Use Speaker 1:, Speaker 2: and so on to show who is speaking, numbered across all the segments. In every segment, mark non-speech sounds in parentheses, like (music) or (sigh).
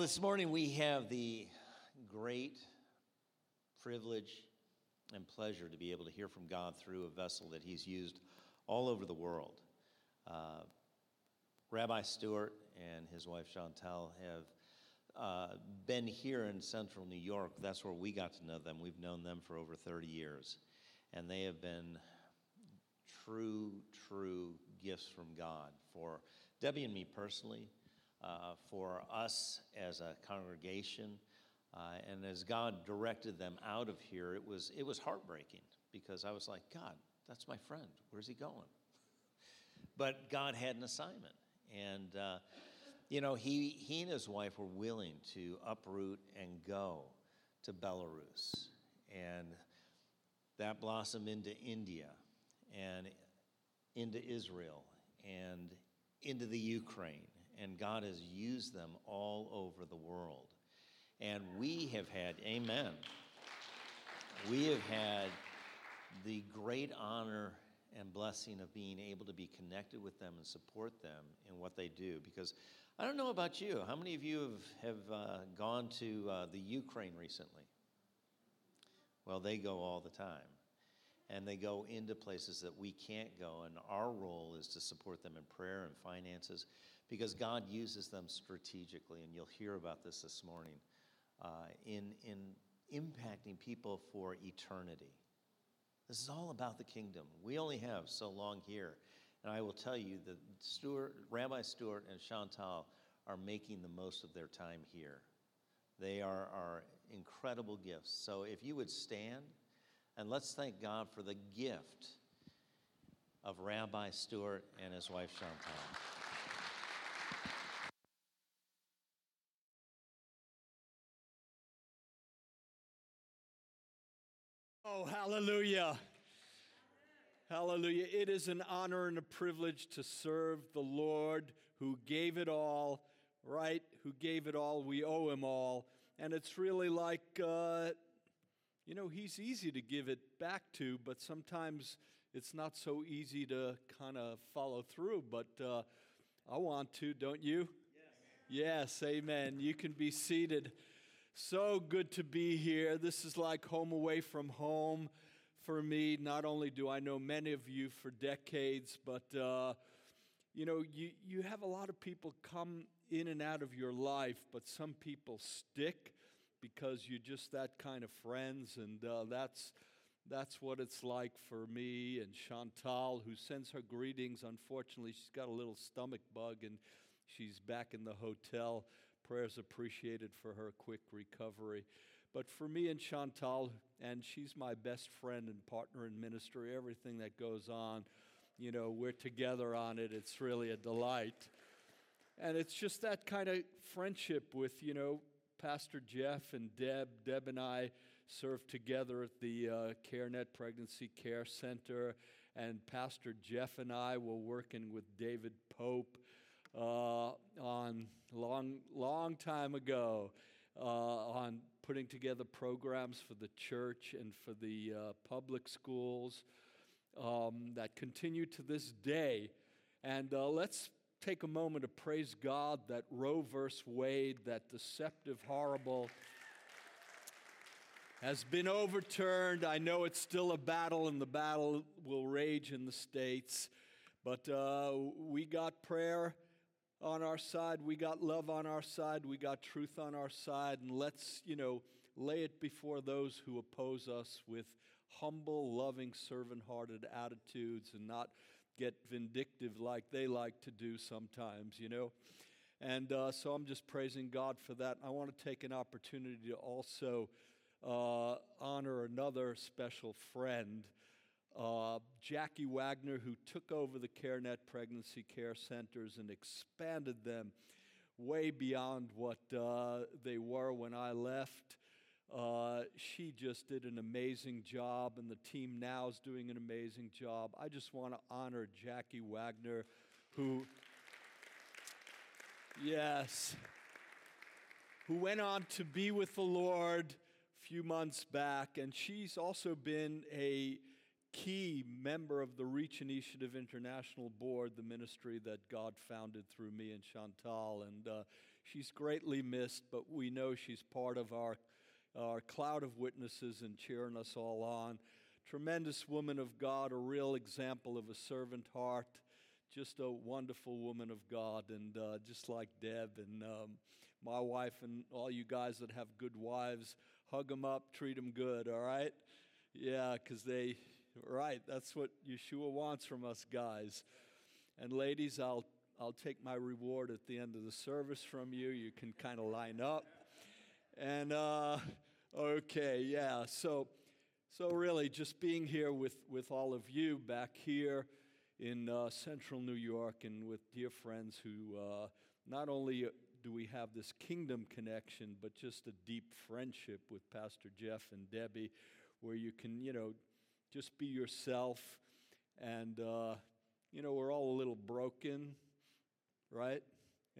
Speaker 1: This morning we have the great privilege and pleasure to be able to hear from God through a vessel that He's used all over the world. Uh, Rabbi Stewart and his wife Chantal have uh, been here in central New York. That's where we got to know them. We've known them for over 30 years. And they have been true, true gifts from God for Debbie and me personally, uh, for us as a congregation. Uh, and as God directed them out of here, it was, it was heartbreaking because I was like, God, that's my friend. Where's he going? (laughs) but God had an assignment. And, uh, you know, he, he and his wife were willing to uproot and go to Belarus. And that blossomed into India and into Israel and into the Ukraine and God has used them all over the world. And we have had, amen, we have had the great honor and blessing of being able to be connected with them and support them in what they do. Because I don't know about you, how many of you have, have uh, gone to uh, the Ukraine recently? Well, they go all the time and they go into places that we can't go. And our role is to support them in prayer and finances because God uses them strategically. And you'll hear about this this morning uh, in, in impacting people for eternity. This is all about the kingdom. We only have so long here. And I will tell you that Stewart, Rabbi Stewart and Chantal are making the most of their time here. They are, are incredible gifts. So if you would stand, and let's thank God for the gift of Rabbi Stewart and his wife Chantal.
Speaker 2: Oh, hallelujah. Hallelujah. It is an honor and a privilege to serve the Lord who gave it all, right? Who gave it all. We owe him all. And it's really like uh, you know, he's easy to give it back to, but sometimes it's not so easy to kind of follow through. But uh, I want to, don't you? Yes. Yes, amen. You can be seated. So good to be here. This is like home away from home for me. Not only do I know many of you for decades, but uh, you know, you, you have a lot of people come in and out of your life, but some people stick because you're just that kind of friends, and uh, that's that's what it's like for me and Chantal, who sends her greetings. Unfortunately, she's got a little stomach bug and she's back in the hotel. Prayers appreciated for her quick recovery. But for me and Chantal, and she's my best friend and partner in ministry, everything that goes on, you know, we're together on it. It's really a delight. And it's just that kind of friendship with, you know, Pastor Jeff and Deb. Deb and I served together at the uh, CareNet Pregnancy Care Center, and Pastor Jeff and I were working with David Pope uh, on long, long time ago uh, on putting together programs for the church and for the uh, public schools um, that continue to this day. And uh, let's take a moment to praise God that Roe versus Wade, that deceptive, horrible, has been overturned. I know it's still a battle, and the battle will rage in the States. But uh, we got prayer on our side, we got love on our side, we got truth on our side, and let's, you know, lay it before those who oppose us with humble, loving, servant hearted attitudes and not get vindictive like they like to do sometimes, you know. And uh, so I'm just praising God for that. I want to take an opportunity to also uh, honor another special friend, uh, Jackie Wagner, who took over the CareNet pregnancy care centers and expanded them way beyond what uh, they were when I left. Uh, she just did an amazing job, and the team now is doing an amazing job. I just want to honor Jackie Wagner, who, yes, who went on to be with the Lord a few months back, and she's also been a key member of the Reach Initiative International Board, the ministry that God founded through me and Chantal. And uh, she's greatly missed, but we know she's part of our, our cloud of witnesses and cheering us all on. Tremendous woman of God, a real example of a servant heart, just a wonderful woman of God, and uh, just like Deb and um, my wife and all you guys that have good wives, hug them up, treat them good, all right? Yeah, because they, right, that's what Yeshua wants from us guys. And ladies, I'll, I'll take my reward at the end of the service from you. You can kind of line up. And, uh, okay, yeah, so, so really just being here with, with all of you back here in uh, central New York and with dear friends who uh, not only do we have this kingdom connection, but just a deep friendship with Pastor Jeff and Debbie, where you can, you know, just be yourself. And, uh, you know, we're all a little broken, right?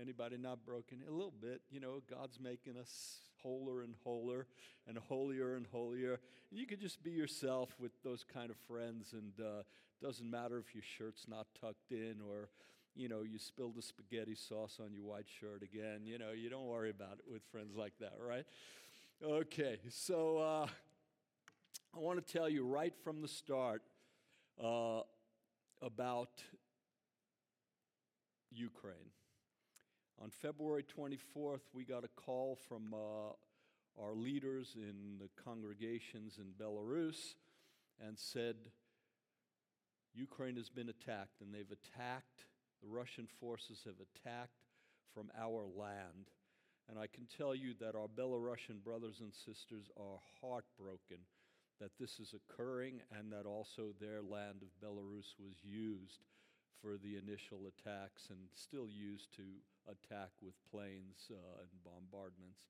Speaker 2: Anybody not broken? A little bit. You know, God's making us wholer and wholer and holier and holier. And you could just be yourself with those kind of friends, and uh, doesn't matter if your shirt's not tucked in or you know, you spilled the spaghetti sauce on your white shirt again. You know, you don't worry about it with friends like that, right? Okay, so uh, I want to tell you right from the start uh, about Ukraine. On February 24th, we got a call from uh, our leaders in the congregations in Belarus and said, Ukraine has been attacked, and they've attacked the Russian forces have attacked from our land. And I can tell you that our Belarusian brothers and sisters are heartbroken that this is occurring and that also their land of Belarus was used for the initial attacks and still used to attack with planes uh, and bombardments.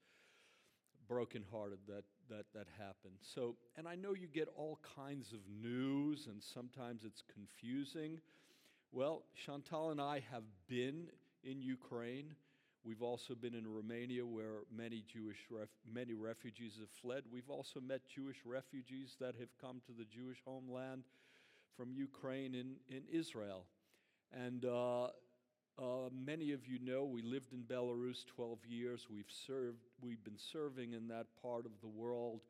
Speaker 2: Brokenhearted that, that that happened. So, and I know you get all kinds of news, and sometimes it's confusing. Well, Chantal and I have been in Ukraine. We've also been in Romania where many Jewish ref- many refugees have fled. We've also met Jewish refugees that have come to the Jewish homeland from Ukraine in, in Israel. And uh, uh, many of you know we lived in Belarus 12 years. We've served, we've been serving in that part of the world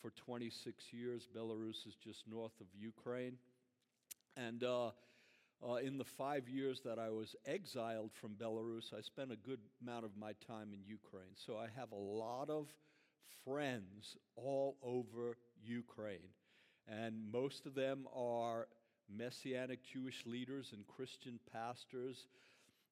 Speaker 2: for 26 years. Belarus is just north of Ukraine. And uh, uh, in the five years that I was exiled from Belarus, I spent a good amount of my time in Ukraine. So I have a lot of friends all over Ukraine. And most of them are Messianic Jewish leaders and Christian pastors,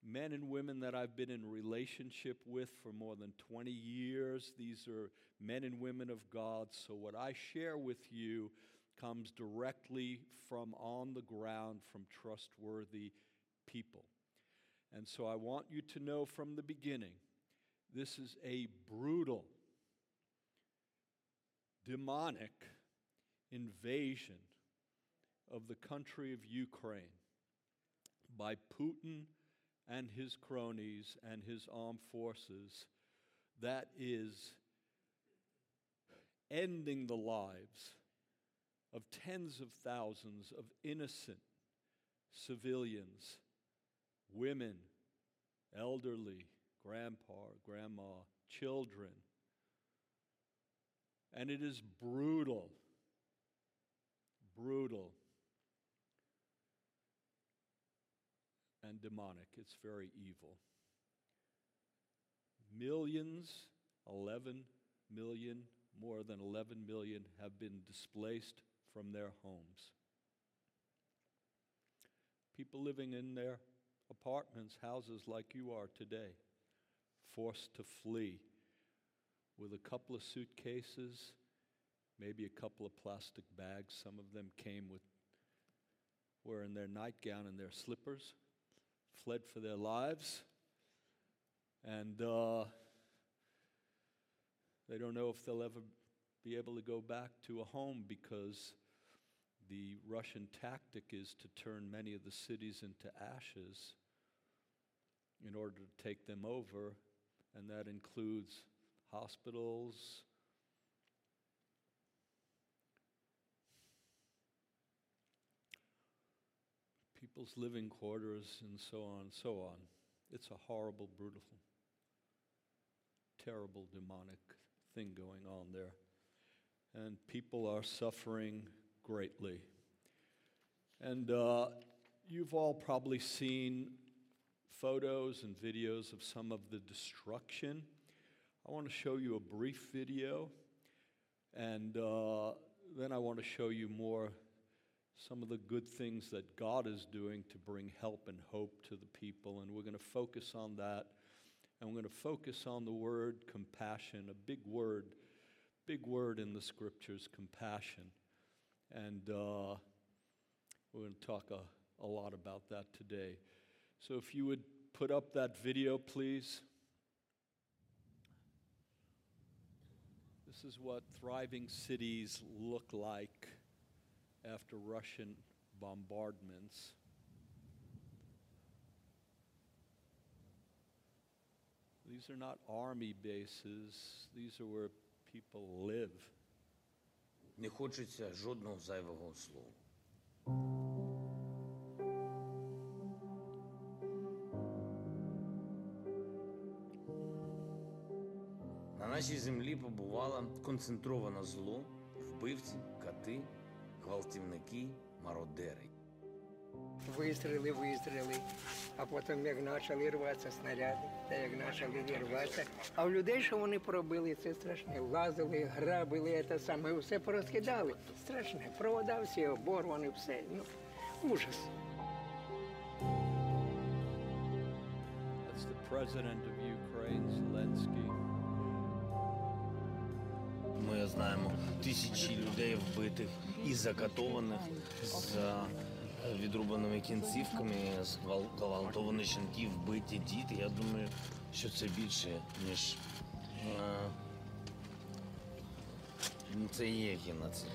Speaker 2: men and women that I've been in relationship with for more than 20 years. These are men and women of God. So what I share with you comes directly from on the ground from trustworthy people. And so I want you to know from the beginning this is a brutal, demonic invasion of the country of Ukraine by Putin and his cronies and his armed forces that is ending the lives of tens of thousands of innocent civilians, women, elderly, grandpa, grandma, children. And it is brutal, brutal, and demonic. It's very evil. Millions, 11 million, more than 11 million have been displaced from their homes. People living in their apartments, houses like you are today, forced to flee with a couple of suitcases, maybe a couple of plastic bags. Some of them came with wearing their nightgown and their slippers, fled for their lives, and uh, they don't know if they'll ever be able to go back to a home because the Russian tactic is to turn many of the cities into ashes in order to take them over, and that includes hospitals, people's living quarters, and so on and so on. It's a horrible, brutal, terrible, demonic thing going on there. And people are suffering greatly. And uh, you've all probably seen photos and videos of some of the destruction. I want to show you a brief video, and uh, then I want to show you more some of the good things that God is doing to bring help and hope to the people. And we're going to focus on that. And we're going to focus on the word compassion, a big word, big word in the scriptures, compassion. And uh, we're going to talk a, a lot about that today. So if you would put up that video, please. This is what thriving cities look like after Russian bombardments. These are not army bases, these are where people live.
Speaker 3: Не хочеться жодного зайвого слова. На нашій землі побувало концентроване зло, вбивці, кати, гвалтівники, мародери.
Speaker 4: Вистріли, вистріли, а потім як почали рватися снаряди, та як почали вірватися. А в людей, що вони поробили, це страшне. Лазили, грабили, це саме, все порозкидали. Страшне. Провода всі оборвані, все. Ну, ужас.
Speaker 2: That's the president of Ukraine, Zelensky.
Speaker 3: Ми знаємо тисячі людей вбитих і закатованих з е, відрубаними кінцівками, зґвалтовані жінки, вбиті діти. Я думаю, що це більше, ніж е, це є геноцид.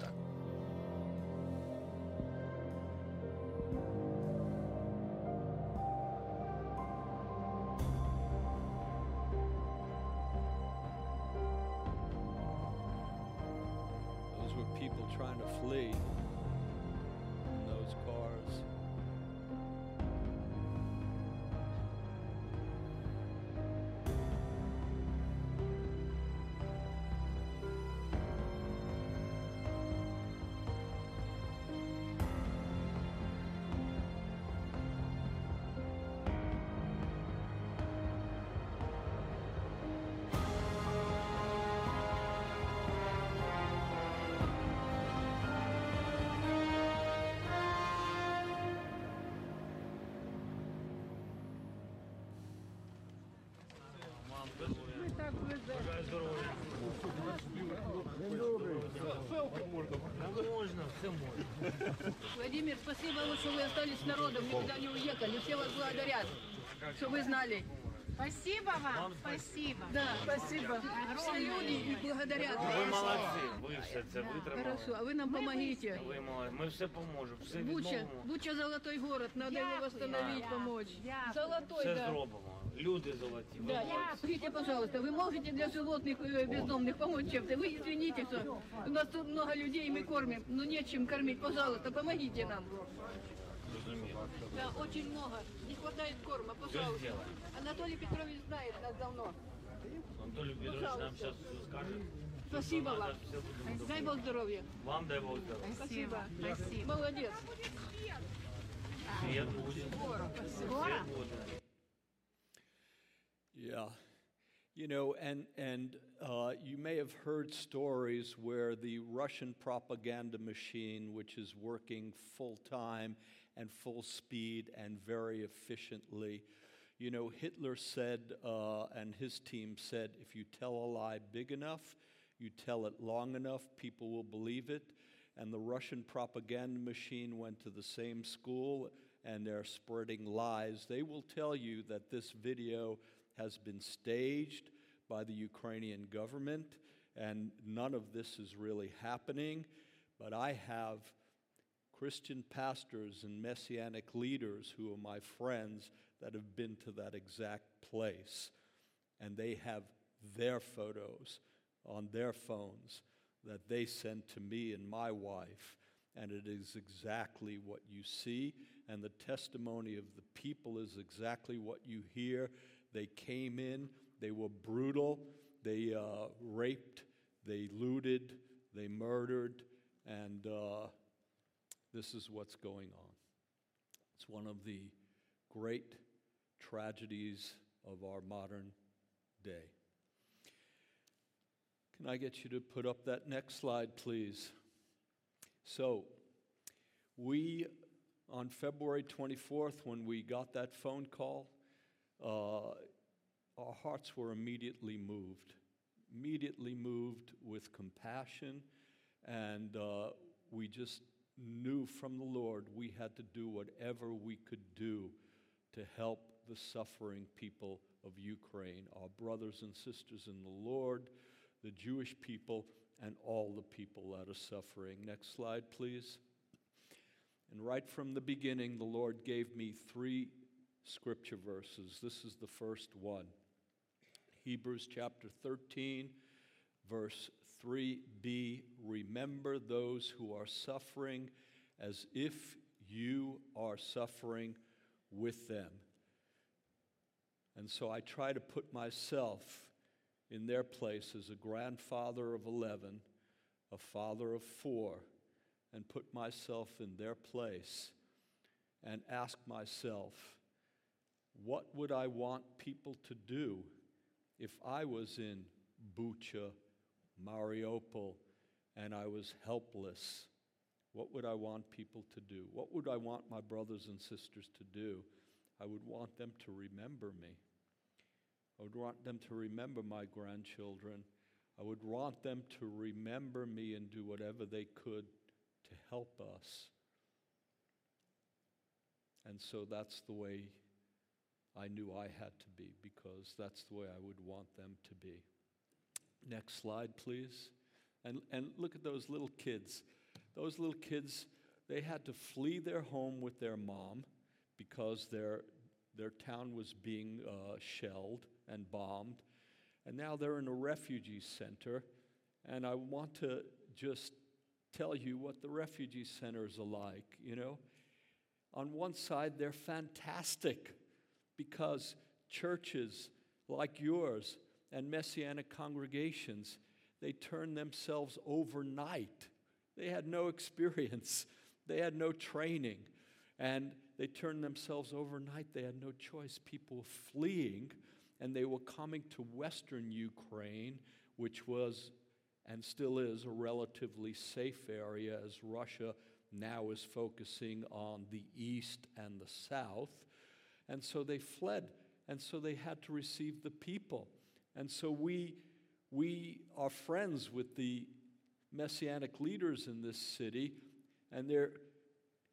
Speaker 5: Владимир, спасибо, вот, что вы остались с народом, никуда не уехали. Все вас благодарят, что вы знали.
Speaker 6: Спасибо вам, спасибо.
Speaker 5: Да, спасибо. Все люди их благодарят.
Speaker 3: Ви молодці, ви все це витримали.
Speaker 5: Хорошо, а вы нам помогите.
Speaker 3: Ви молодці. Ми все поможемо, все
Speaker 5: Буча,
Speaker 3: відновимо,
Speaker 5: Буча золотой город, надо его
Speaker 6: Дякую.
Speaker 5: восстановить, помочь.
Speaker 6: Дякую.
Speaker 5: Золотой,
Speaker 3: все
Speaker 5: да.
Speaker 3: зробимо. Люди золоті. ви
Speaker 5: Да,
Speaker 3: молодці.
Speaker 5: скажите, пожалуйста, вы можете для животных э, бездомных помочь чем-то? Вы извините, что у нас тут много людей, мы кормим, но нечем кормить. Пожалуйста, помогите нам.
Speaker 3: Зрозуміло.
Speaker 5: Да, очень много. Не хватает корма, пожалуйста.
Speaker 3: сделаем.
Speaker 5: Анатолий Петрович знает нас давно.
Speaker 3: Анатолій Петрович нам зараз скаже.
Speaker 5: Спасибо
Speaker 3: Надо,
Speaker 5: вам.
Speaker 3: все буде добре.
Speaker 5: Дай Бог здоровья.
Speaker 3: Вам дай Бог здоров'я.
Speaker 5: Спасибо.
Speaker 6: Спасибо.
Speaker 5: Молодец.
Speaker 3: Світ буде.
Speaker 6: Скоро?
Speaker 3: Світ буде.
Speaker 2: Yeah. You know, and, and uh, you may have heard stories where the Russian propaganda machine, which is working full time and full speed and very efficiently, you know, Hitler said, uh, and his team said, if you tell a lie big enough, you tell it long enough, people will believe it. And the Russian propaganda machine went to the same school and they're spreading lies. They will tell you that this video has been staged by the Ukrainian government and none of this is really happening. But I have Christian pastors and messianic leaders who are my friends that have been to that exact place. And they have their photos on their phones that they sent to me and my wife. and it is exactly what you see, and the testimony of the people is exactly what you hear. They came in, they were brutal, they uh, raped, they looted, they murdered, and uh, this is what's going on. It's one of the great tragedies of our modern day. Can I get you to put up that next slide, please? So, we, on February 24th, when we got that phone call, uh, our hearts were immediately moved, immediately moved with compassion, and uh, we just knew from the Lord we had to do whatever we could do to help the suffering people of Ukraine, our brothers and sisters in the Lord, the Jewish people, and all the people that are suffering. Next slide, please. And right from the beginning, the Lord gave me three scripture verses. This is the first one Hebrews chapter 13, verse 3b. Remember those who are suffering as if you are suffering with them. And so I try to put myself in their place as a grandfather of 11, a father of four, and put myself in their place and ask myself, what would I want people to do if I was in Bucha, Mariupol, and I was helpless? What would I want people to do? What would I want my brothers and sisters to do? I would want them to remember me. I would want them to remember my grandchildren. I would want them to remember me and do whatever they could to help us. And so that's the way I knew I had to be, because that's the way I would want them to be. Next slide, please. And, and look at those little kids. Those little kids, they had to flee their home with their mom because their, their town was being uh, shelled and bombed. And now they're in a refugee center. And I want to just tell you what the refugee centers are like, you know. On one side, they're fantastic because churches like yours and messianic congregations, they turned themselves overnight. They had no experience, they had no training, and they turned themselves overnight. They had no choice. People were fleeing, and they were coming to Western Ukraine, which was and still is a relatively safe area as Russia now is focusing on the east and the south. And so they fled, and so they had to receive the people. And so we, we are friends with the messianic leaders in this city, and they're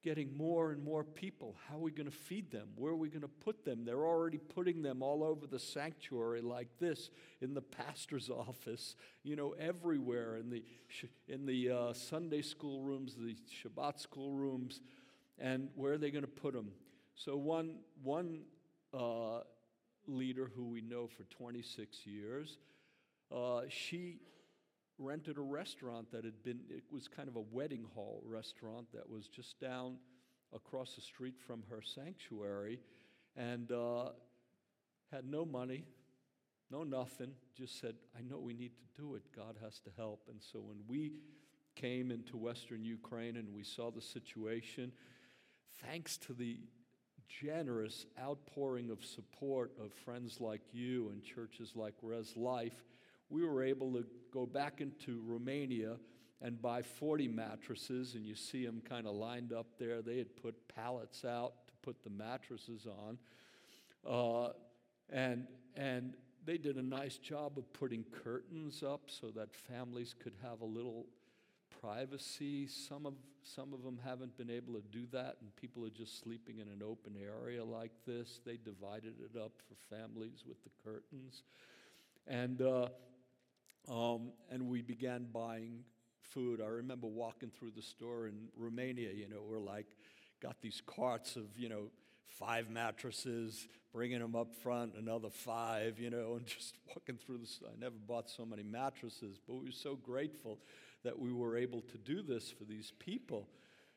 Speaker 2: getting more and more people. How are we going to feed them? Where are we going to put them? They're already putting them all over the sanctuary like this, in the pastor's (laughs) office, you know, everywhere, in the, in the uh, Sunday school rooms, the Shabbat school rooms, and where are they going to put them? So one, one uh, leader who we know for 26 years, uh, she rented a restaurant that had been, it was kind of a wedding hall restaurant that was just down across the street from her sanctuary and uh, had no money, no nothing, just said, I know we need to do it. God has to help. And so when we came into Western Ukraine and we saw the situation, thanks to the generous outpouring of support of friends like you and churches like Res Life, we were able to go back into Romania and buy 40 mattresses, and you see them kind of lined up there. They had put pallets out to put the mattresses on. Uh, and, and they did a nice job of putting curtains up so that families could have a little privacy. Some of, some of them haven't been able to do that, and people are just sleeping in an open area like this. They divided it up for families with the curtains. And, uh, um, and we began buying food. I remember walking through the store in Romania, you know, we're like, got these carts of, you know, five mattresses, bringing them up front, another five, you know, (laughs) and just walking through this. I never bought so many mattresses, but we were so grateful that we were able to do this for these people.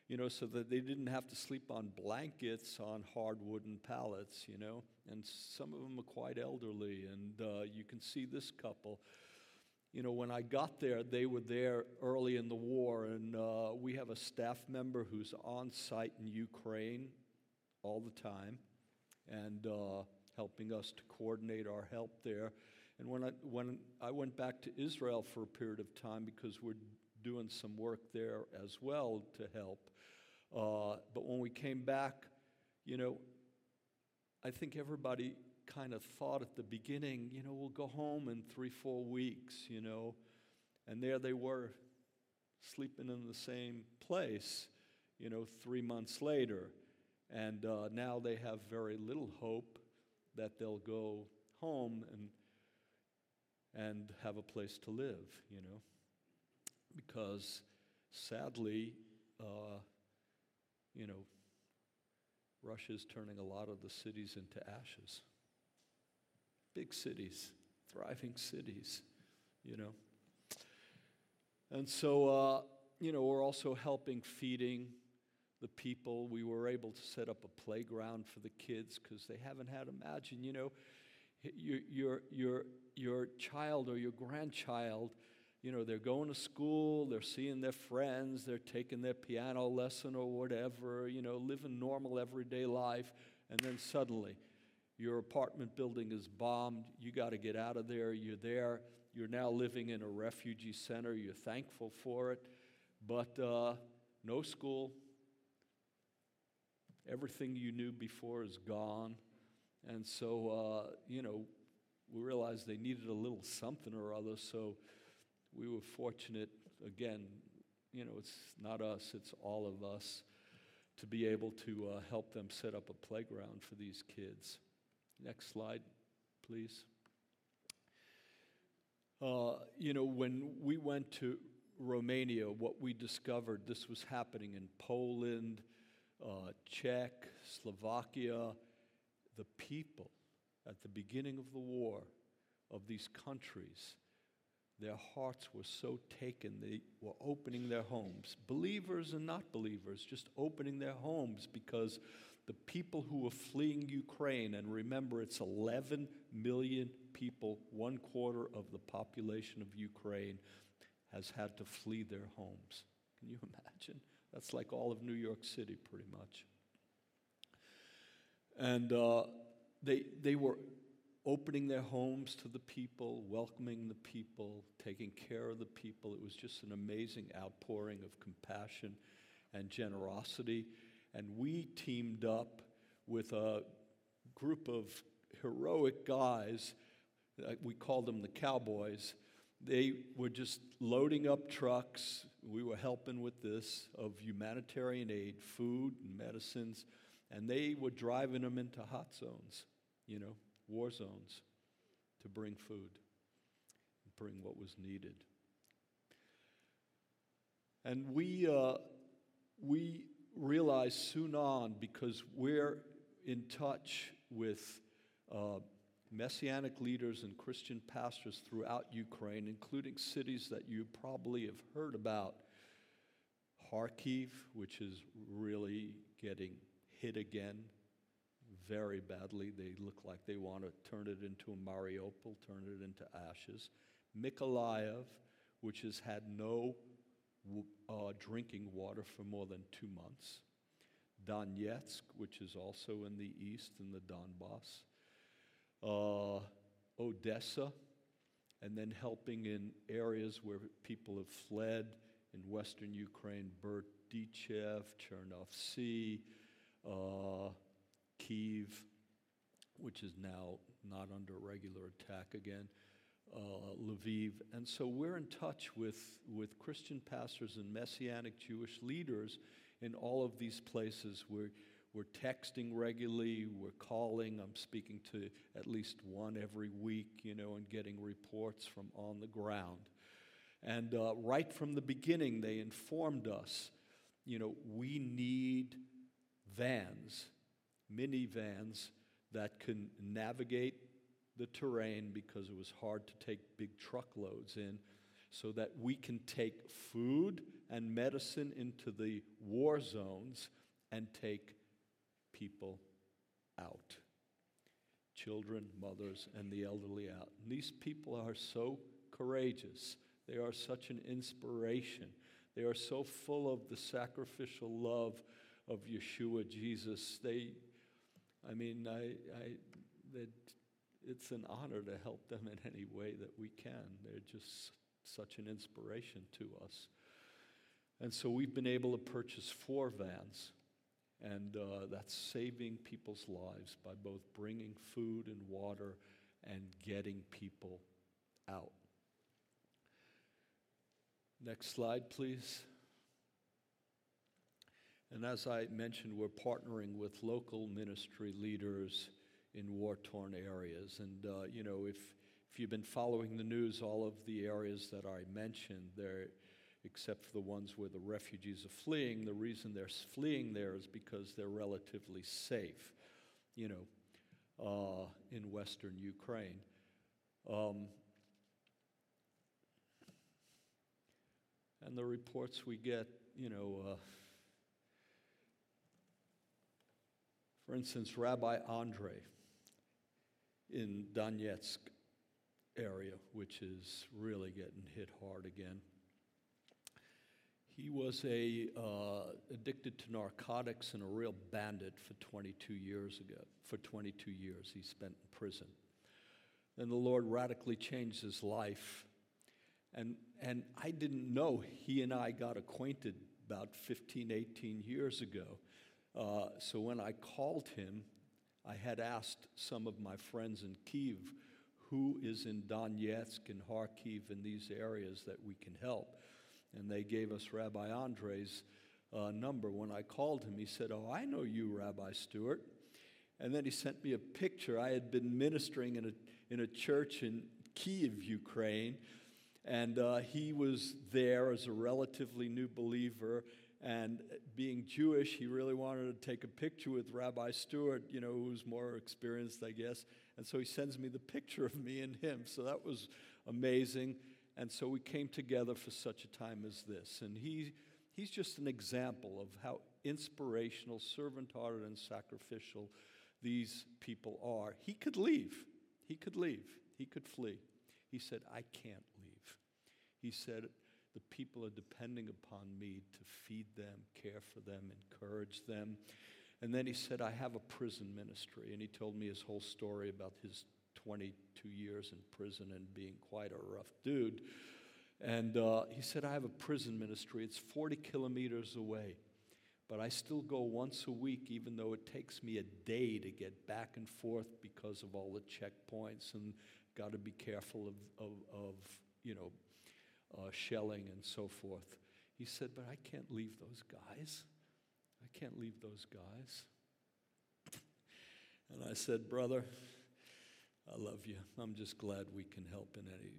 Speaker 2: you know, so that they didn't have to sleep on blankets on hard wooden pallets, you know. And some of them are quite elderly, and uh, you can see this couple. You know, when I got there, they were there early in the war, and uh, we have a staff member who's on site in Ukraine all the time and uh, helping us to coordinate our help there. And when I, when I went back to Israel for a period of time, because we're doing some work there as well to help, uh, but when we came back, you know, I think everybody kind of thought at the beginning, you know, we'll go home in three, four weeks, you know. And there they were, sleeping in the same place, you know, three months later. And uh, now they have very little hope that they'll go home and, and have a place to live, you know. Because sadly, uh, you know, Russia's turning a lot of the cities into ashes. Big cities, thriving cities, you know. And so, uh, you know, we're also helping feeding the people. We were able to set up a playground for the kids because they haven't had, imagine, you know, your, your, your, your child or your grandchild you know, they're going to school, they're seeing their friends, they're taking their piano lesson or whatever, you know, living normal everyday life, and then suddenly your apartment building is bombed, you got to get out of there, you're there, you're now living in a refugee center, you're thankful for it, but uh, no school, everything you knew before is gone, and so, uh, you know, we realized they needed a little something or other, so we were fortunate, again, you know, it's not us, it's all of us, to be able to uh, help them set up a playground for these kids. Next slide, please. Uh, you know, when we went to Romania, what we discovered this was happening in Poland, uh, Czech, Slovakia. The people at the beginning of the war of these countries their hearts were so taken, they were opening their homes. Believers and not believers, just opening their homes because the people who were fleeing Ukraine, and remember it's 11 million people, one quarter of the population of Ukraine, has had to flee their homes. Can you imagine? That's like all of New York City, pretty much. And uh, they, they were opening their homes to the people, welcoming the people, taking care of the people. It was just an amazing outpouring of compassion and generosity. And we teamed up with a group of heroic guys. We called them the Cowboys. They were just loading up trucks. We were helping with this of humanitarian aid, food, and medicines. And they were driving them into hot zones, you know, war zones to bring food, bring what was needed. And we, uh, we realized soon on, because we're in touch with uh, messianic leaders and Christian pastors throughout Ukraine, including cities that you probably have heard about. Kharkiv, which is really getting hit again very badly. They look like they want to turn it into a Mariupol, turn it into ashes. Mykolaiv, which has had no uh, drinking water for more than two months. Donetsk, which is also in the east in the Donbass. Uh, Odessa, and then helping in areas where people have fled in western Ukraine, Berdichev, Chernovtsi, uh, Kiev, which is now not under regular attack again, uh, Lviv. And so we're in touch with, with Christian pastors and Messianic Jewish leaders in all of these places. We're, we're texting regularly, we're calling. I'm speaking to at least one every week, you know, and getting reports from on the ground. And uh, right from the beginning, they informed us, you know, we need vans minivans that can navigate the terrain because it was hard to take big truckloads in. so that we can take food and medicine into the war zones and take people out children, mothers, and the elderly out. And these people are so courageous. They are such an inspiration. They are so full of the sacrificial love of Yeshua Jesus. They, I mean, I, I, that it's an honor to help them in any way that we can. They're just such an inspiration to us. And so we've been able to purchase four vans and uh, that's saving people's lives by both bringing food and water and getting people out. Next slide, please. And as I mentioned, we're partnering with local ministry leaders in war torn areas. And, uh, you know, if, if you've been following the news, all of the areas that I mentioned, they're except for the ones where the refugees are fleeing. The reason they're fleeing there is because they're relatively safe, you know, uh, in western Ukraine. Um, and the reports we get, you know, uh, for instance, Rabbi Andre in Donetsk area, which is really getting hit hard again. He was a uh, addicted to narcotics and a real bandit for 22 years ago. For 22 years, he spent in prison. Then the Lord radically changed his life, and and I didn't know he and I got acquainted about 15, 18 years ago. Uh, so when I called him, I had asked some of my friends in Kiev who is in Donetsk and Kharkiv in these areas that we can help and they gave us Rabbi Andre's uh, number. When I called him, he said, Oh, I know you, Rabbi Stewart. And then he sent me a picture. I had been ministering in a, in a church in Kiev, Ukraine, and uh, he was there as a relatively new believer. And being Jewish, he really wanted to take a picture with Rabbi Stewart, you know, who's more experienced, I guess. And so he sends me the picture of me and him. So that was amazing. And so we came together for such a time as this. And he, he's just an example of how inspirational, servant hearted, and sacrificial these people are. He could leave. He could leave. He could flee. He said, I can't leave. He said, The people are depending upon me to feed them, care for them, encourage them. And then he said, I have a prison ministry. And he told me his whole story about his 22 years in prison and being quite a rough dude. And uh, he said, I have a prison ministry. It's 40 kilometers away, but I still go once a week, even though it takes me a day to get back and forth because of all the checkpoints and got to be careful of, of, of you know, uh, shelling and so forth. He said, But I can't leave those guys. I can't leave those guys. And I said, Brother, I love you. I'm just glad we can help in any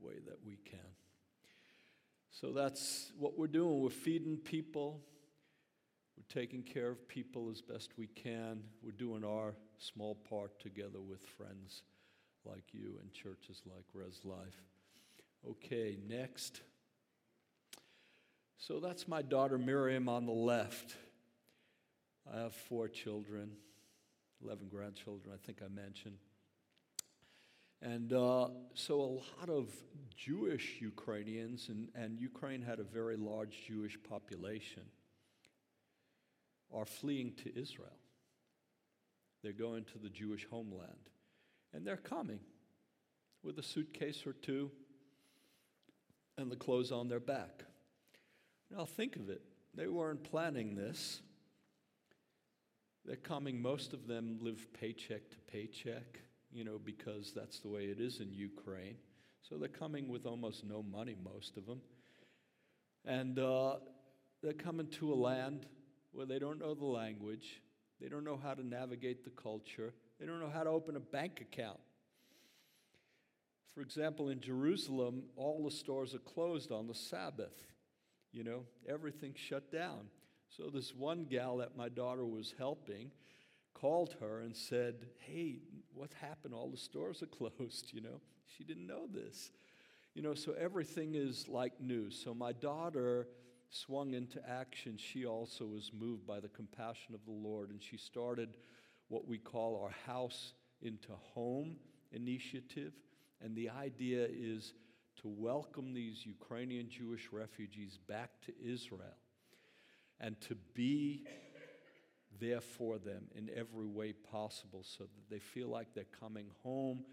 Speaker 2: way that we can. So that's what we're doing. We're feeding people, we're taking care of people as best we can. We're doing our small part together with friends like you and churches like Res Life. Okay, next. So that's my daughter Miriam on the left. I have four children, 11 grandchildren, I think I mentioned. And uh, so a lot of Jewish Ukrainians, and, and Ukraine had a very large Jewish population, are fleeing to Israel. They're going to the Jewish homeland. And they're coming with a suitcase or two and the clothes on their back. Now, think of it. They weren't planning this. They're coming, most of them live paycheck to paycheck you know, because that's the way it is in Ukraine. So they're coming with almost no money, most of them. And uh, they're coming to a land where they don't know the language, they don't know how to navigate the culture, they don't know how to open a bank account. For example, in Jerusalem, all the stores are closed on the Sabbath. You know, everything's shut down. So, this one gal that my daughter was helping, called her and said, Hey, what happened? All the stores are (laughs) closed, you know. She didn't know this. You know, so everything is like new. So my daughter swung into action. She also was moved by the compassion of the Lord, and she started what we call our House into Home initiative. And the idea is to welcome these Ukrainian Jewish refugees back to Israel and to be there for them in every way possible so that they feel like they're coming home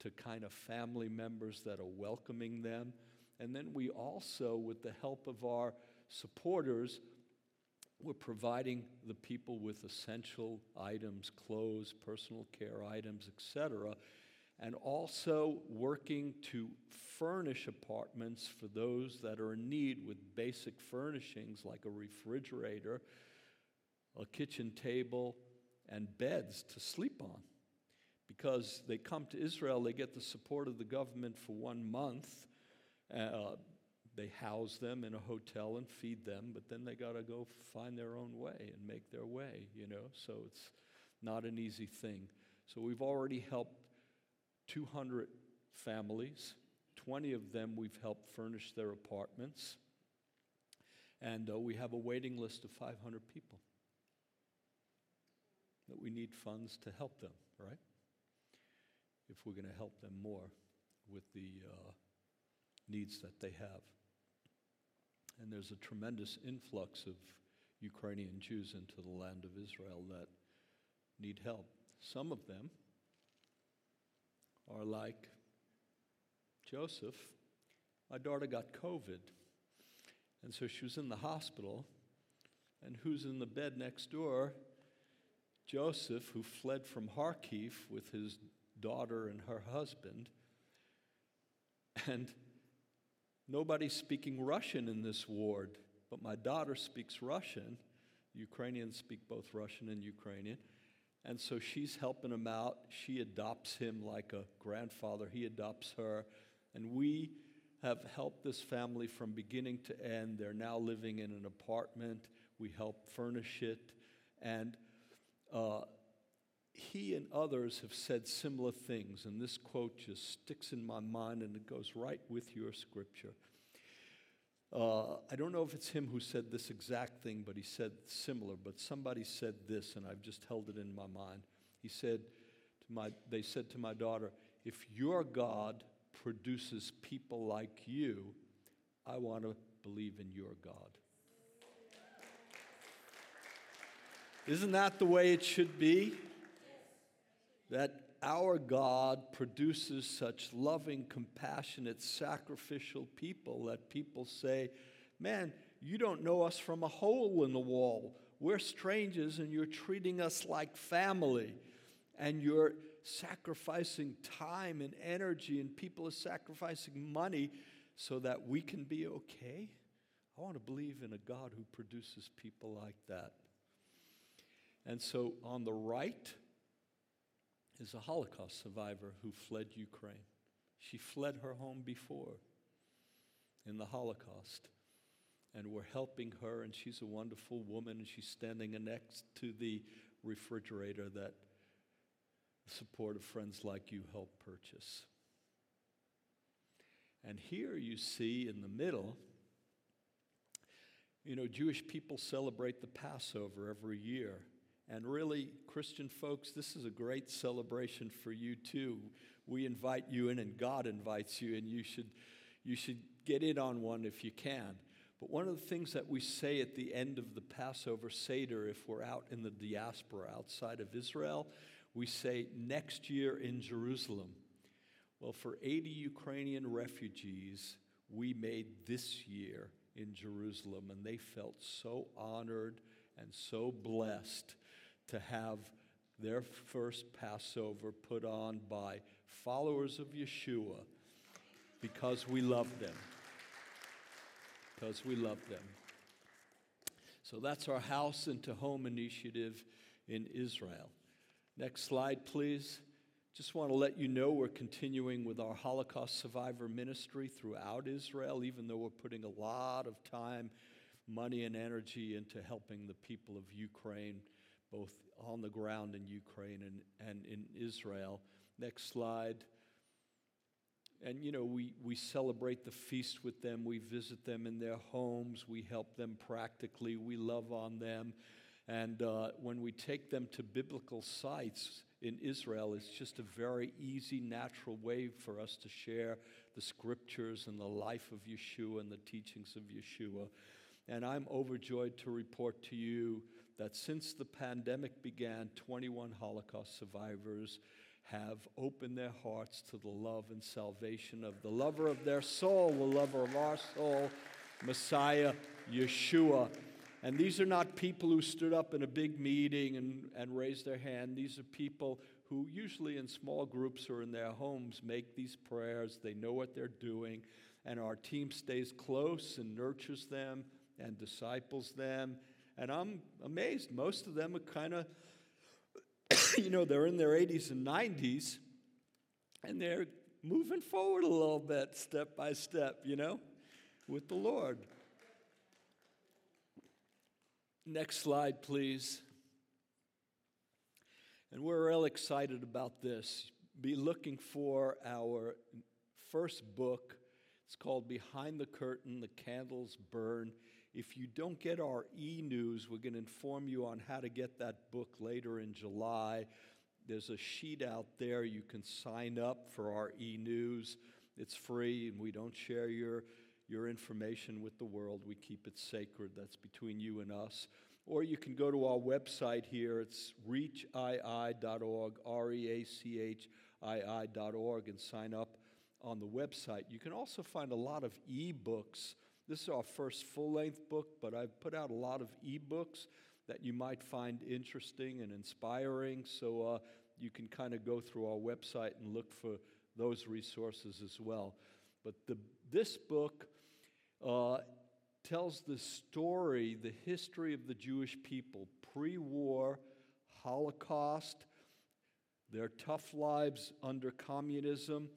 Speaker 2: to kind of family members that are welcoming them. And then we also, with the help of our supporters, we're providing the people with essential items, clothes, personal care items, etc., and also working to furnish apartments for those that are in need with basic furnishings like a refrigerator, a kitchen table, and beds to sleep on. Because they come to Israel, they get the support of the government for one month. Uh, they house them in a hotel and feed them, but then they got to go find their own way and make their way, you know? So it's not an easy thing. So we've already helped 200 families. 20 of them we've helped furnish their apartments. And uh, we have a waiting list of 500 people that we need funds to help them, right? If we're going to help them more with the uh, needs that they have. And there's a tremendous influx of Ukrainian Jews into the land of Israel that need help. Some of them are like Joseph. My daughter got COVID, and so she was in the hospital. And who's in the bed next door? Joseph, who fled from Kharkiv with his daughter and her husband. And nobody's speaking Russian in this ward, but my daughter speaks Russian. Ukrainians speak both Russian and Ukrainian. And so she's helping him out. She adopts him like a grandfather, he adopts her. And we have helped this family from beginning to end. They're now living in an apartment. We help furnish it. And uh, he and others have said similar things. And this quote just sticks in my mind and it goes right with your scripture. Uh, I don't know if it's him who said this exact thing, but he said similar. But somebody said this, and I've just held it in my mind. He said to my, they said to my daughter, if your God produces people like you, I want to believe in your God. Isn't that the way it should be? That our God produces such loving, compassionate, sacrificial people that people say, Man, you don't know us from a hole in the wall. We're strangers and you're treating us like family. And you're sacrificing time and energy, and people are sacrificing money so that we can be okay. I want to believe in a God who produces people like that. And so on the right, is a Holocaust survivor who fled Ukraine. She fled her home before in the Holocaust. And we're helping her, and she's a wonderful woman, and she's standing next to the refrigerator that supportive friends like you help purchase. And here you see in the middle, you know, Jewish people celebrate the Passover every year. And really, Christian folks, this is a great celebration for you too. We invite you in, and God invites you, and you should, you should get in on one if you can. But one of the things that we say at the end of the Passover Seder, if we're out in the diaspora outside of Israel, we say, next year in Jerusalem. Well, for 80 Ukrainian refugees, we made this year in Jerusalem, and they felt so honored and so blessed to have their first Passover put on by followers of Yeshua because we love them. Because we love them. So that's our House into Home initiative in Israel. Next slide, please. Just want to let you know we're continuing with our Holocaust survivor ministry throughout Israel, even though we're putting a lot of time, money, and energy into helping the people of Ukraine both on the ground in Ukraine and, and in Israel. Next slide. and you know, we, we celebrate the feast with them. We visit them in their homes. We help them practically. We love on them. And uh, when we take them to biblical sites in Israel, it's just a very easy, natural way for us to share the scriptures and the life of Yeshua and the teachings of Yeshua. And I'm overjoyed to report to you that since the pandemic began, 21 Holocaust survivors have opened their hearts to the love and salvation of the lover of their soul, the lover of our soul, Messiah Yeshua. And these are not people who stood up in a big meeting and, and raised their hand. These are people who, usually in small groups or in their homes, make these prayers. They know what they're doing. And our team stays close and nurtures them and disciples them. And I'm amazed. Most of them are kind of, (coughs) you know, they're in their 80s and 90s, and they're moving forward a little bit, step by step, you know, with the Lord. Next slide, please. And we're real excited about this. Be looking for our first book. It's called Behind the Curtain The Candles Burn. If you don't get our e news, we're going to inform you on how to get that book later in July. There's a sheet out there. You can sign up for our e news. It's free, and we don't share your your information with the world. We keep it sacred. That's between you and us. Or you can go to our website here. It's reachii.org, R E A C H I I.org, and sign up on the website. You can also find a lot of e-books. This is our first full-length book, but I've put out a lot of e-books that you might find interesting and inspiring. So uh, you can kind of go through our website and look for those resources as well. But the, this book uh, tells the story, the history of the Jewish people, pre war, Holocaust, their tough lives under communism,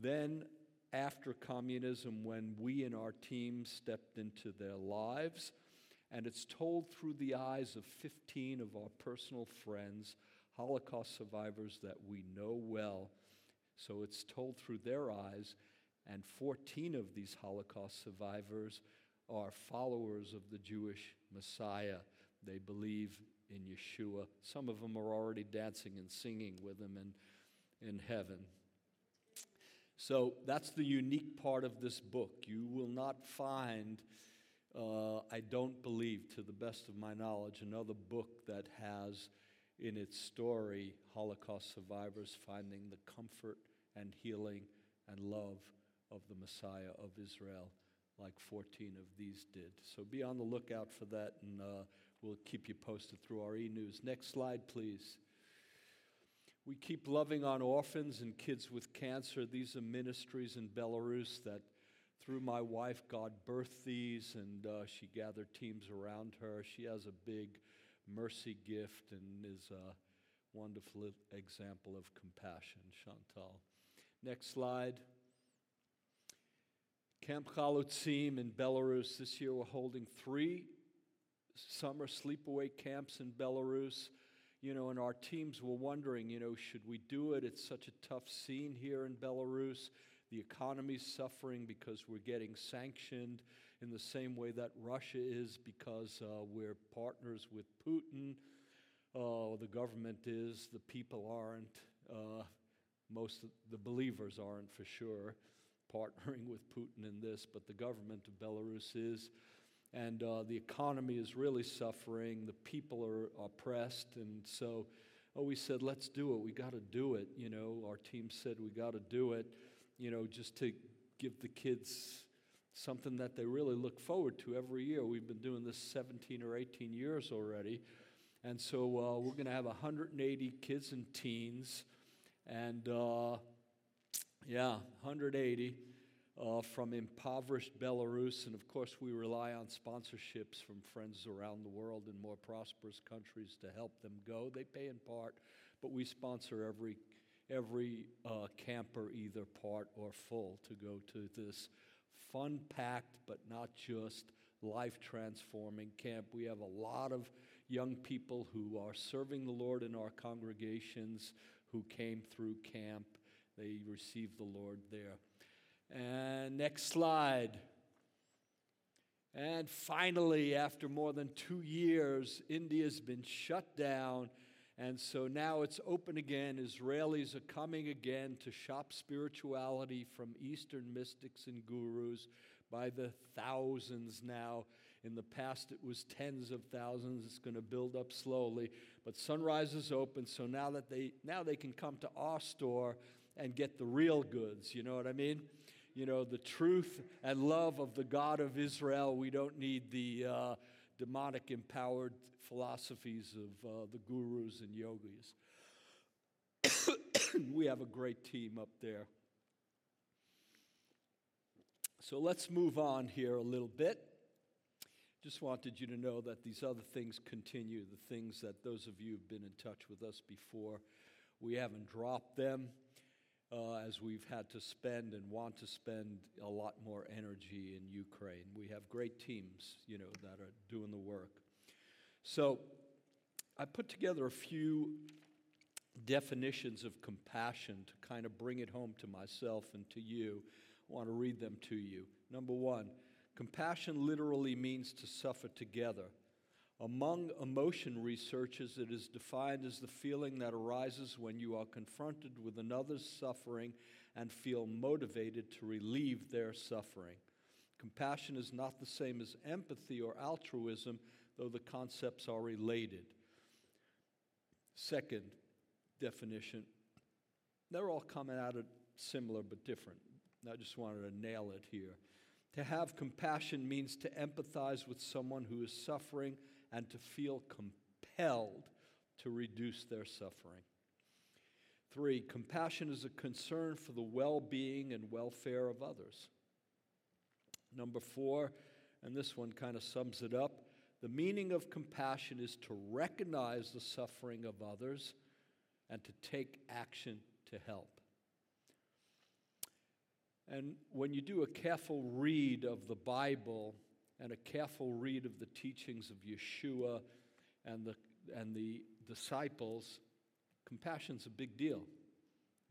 Speaker 2: then after communism when we and our team stepped into their lives. And it's told through the eyes of 15 of our personal friends, Holocaust survivors that we know well. So it's told through their eyes. And 14 of these Holocaust survivors are followers of the Jewish Messiah. They believe in Yeshua. Some of them are already dancing and singing with him in, in heaven. So that's the unique part of this book. You will not find, uh, I don't believe, to the best of my knowledge, another book that has in its story Holocaust survivors finding the comfort and healing and love of the Messiah of Israel, like 14 of these did. So be on the lookout for that, and uh, we'll keep you posted through our e news. Next slide, please. We keep loving on orphans and kids with cancer. These are ministries in Belarus that, through my wife, God birthed these, and uh, she gathered teams around her. She has a big mercy gift and is a wonderful example of compassion, Chantal. Next slide. Camp Chalutzim in Belarus. This year we're holding three summer sleepaway camps in Belarus. You know, and our teams were wondering, you know, should we do it? It's such a tough scene here in Belarus. The economy's suffering because we're getting sanctioned in the same way that Russia is because uh, we're partners with Putin. Uh, the government is, the people aren't. Uh, most of the believers aren't for sure partnering (laughs) with Putin in this, but the government of Belarus is. And uh, the economy is really suffering. The people are oppressed. And so oh, we said, let's do it. We got to do it. You know, our team said we got to do it, you know, just to give the kids something that they really look forward to every year. We've been doing this 17 or 18 years already. And so uh, we're going to have 180 kids and teens. And uh, yeah, 180 uh, from impoverished Belarus. And of course, we rely on sponsorships from friends around the world in more prosperous countries to help them go. They pay in part, but we sponsor every, every uh, camper, either part or full, to go to this fun packed, but not just life transforming camp. We have a lot of young people who are serving the Lord in our congregations who came through camp they received the Lord there. And next slide. And finally, after more than two years, India's been shut down. And so now it's open again. Israelis are coming again to shop spirituality from Eastern mystics and gurus by the thousands now. In the past, it was tens of thousands. It's going to build up slowly. But Sunrise is open, so now that they now they can come to our store and get the real goods. You know what I mean? You know the truth and love of the God of Israel. We don't need the uh, demonic empowered philosophies of uh, the gurus and yogis. (coughs) we have a great team up there. So let's move on here a little bit. Just wanted you to know that these other things continue, the things that those of you who've been in touch with us before, we haven't dropped them uh, as we've had to spend and want to spend a lot more energy in Ukraine. We have great teams, you know, that are doing the work. So I put together a few definitions of compassion to kind of bring it home to myself and to you. I want to read them to you. Number one, compassion literally means to suffer together. Among emotion researchers, it is defined as the feeling that arises when you are confronted with another's suffering and feel motivated to relieve their suffering. Compassion is not the same as empathy or altruism, though the concepts are related. Second definition, they're all coming out of similar but different. I just wanted to nail it here. To have compassion means to empathize with someone who is suffering and to feel compelled to reduce their suffering. Three, compassion is a concern for the well being and welfare of others. Number four, and this one kind of sums it up the meaning of compassion is to recognize the suffering of others and to take action to help. And when you do a careful read of the Bible and a careful read of the teachings of Yeshua and the, and the disciples, compassion's a big deal.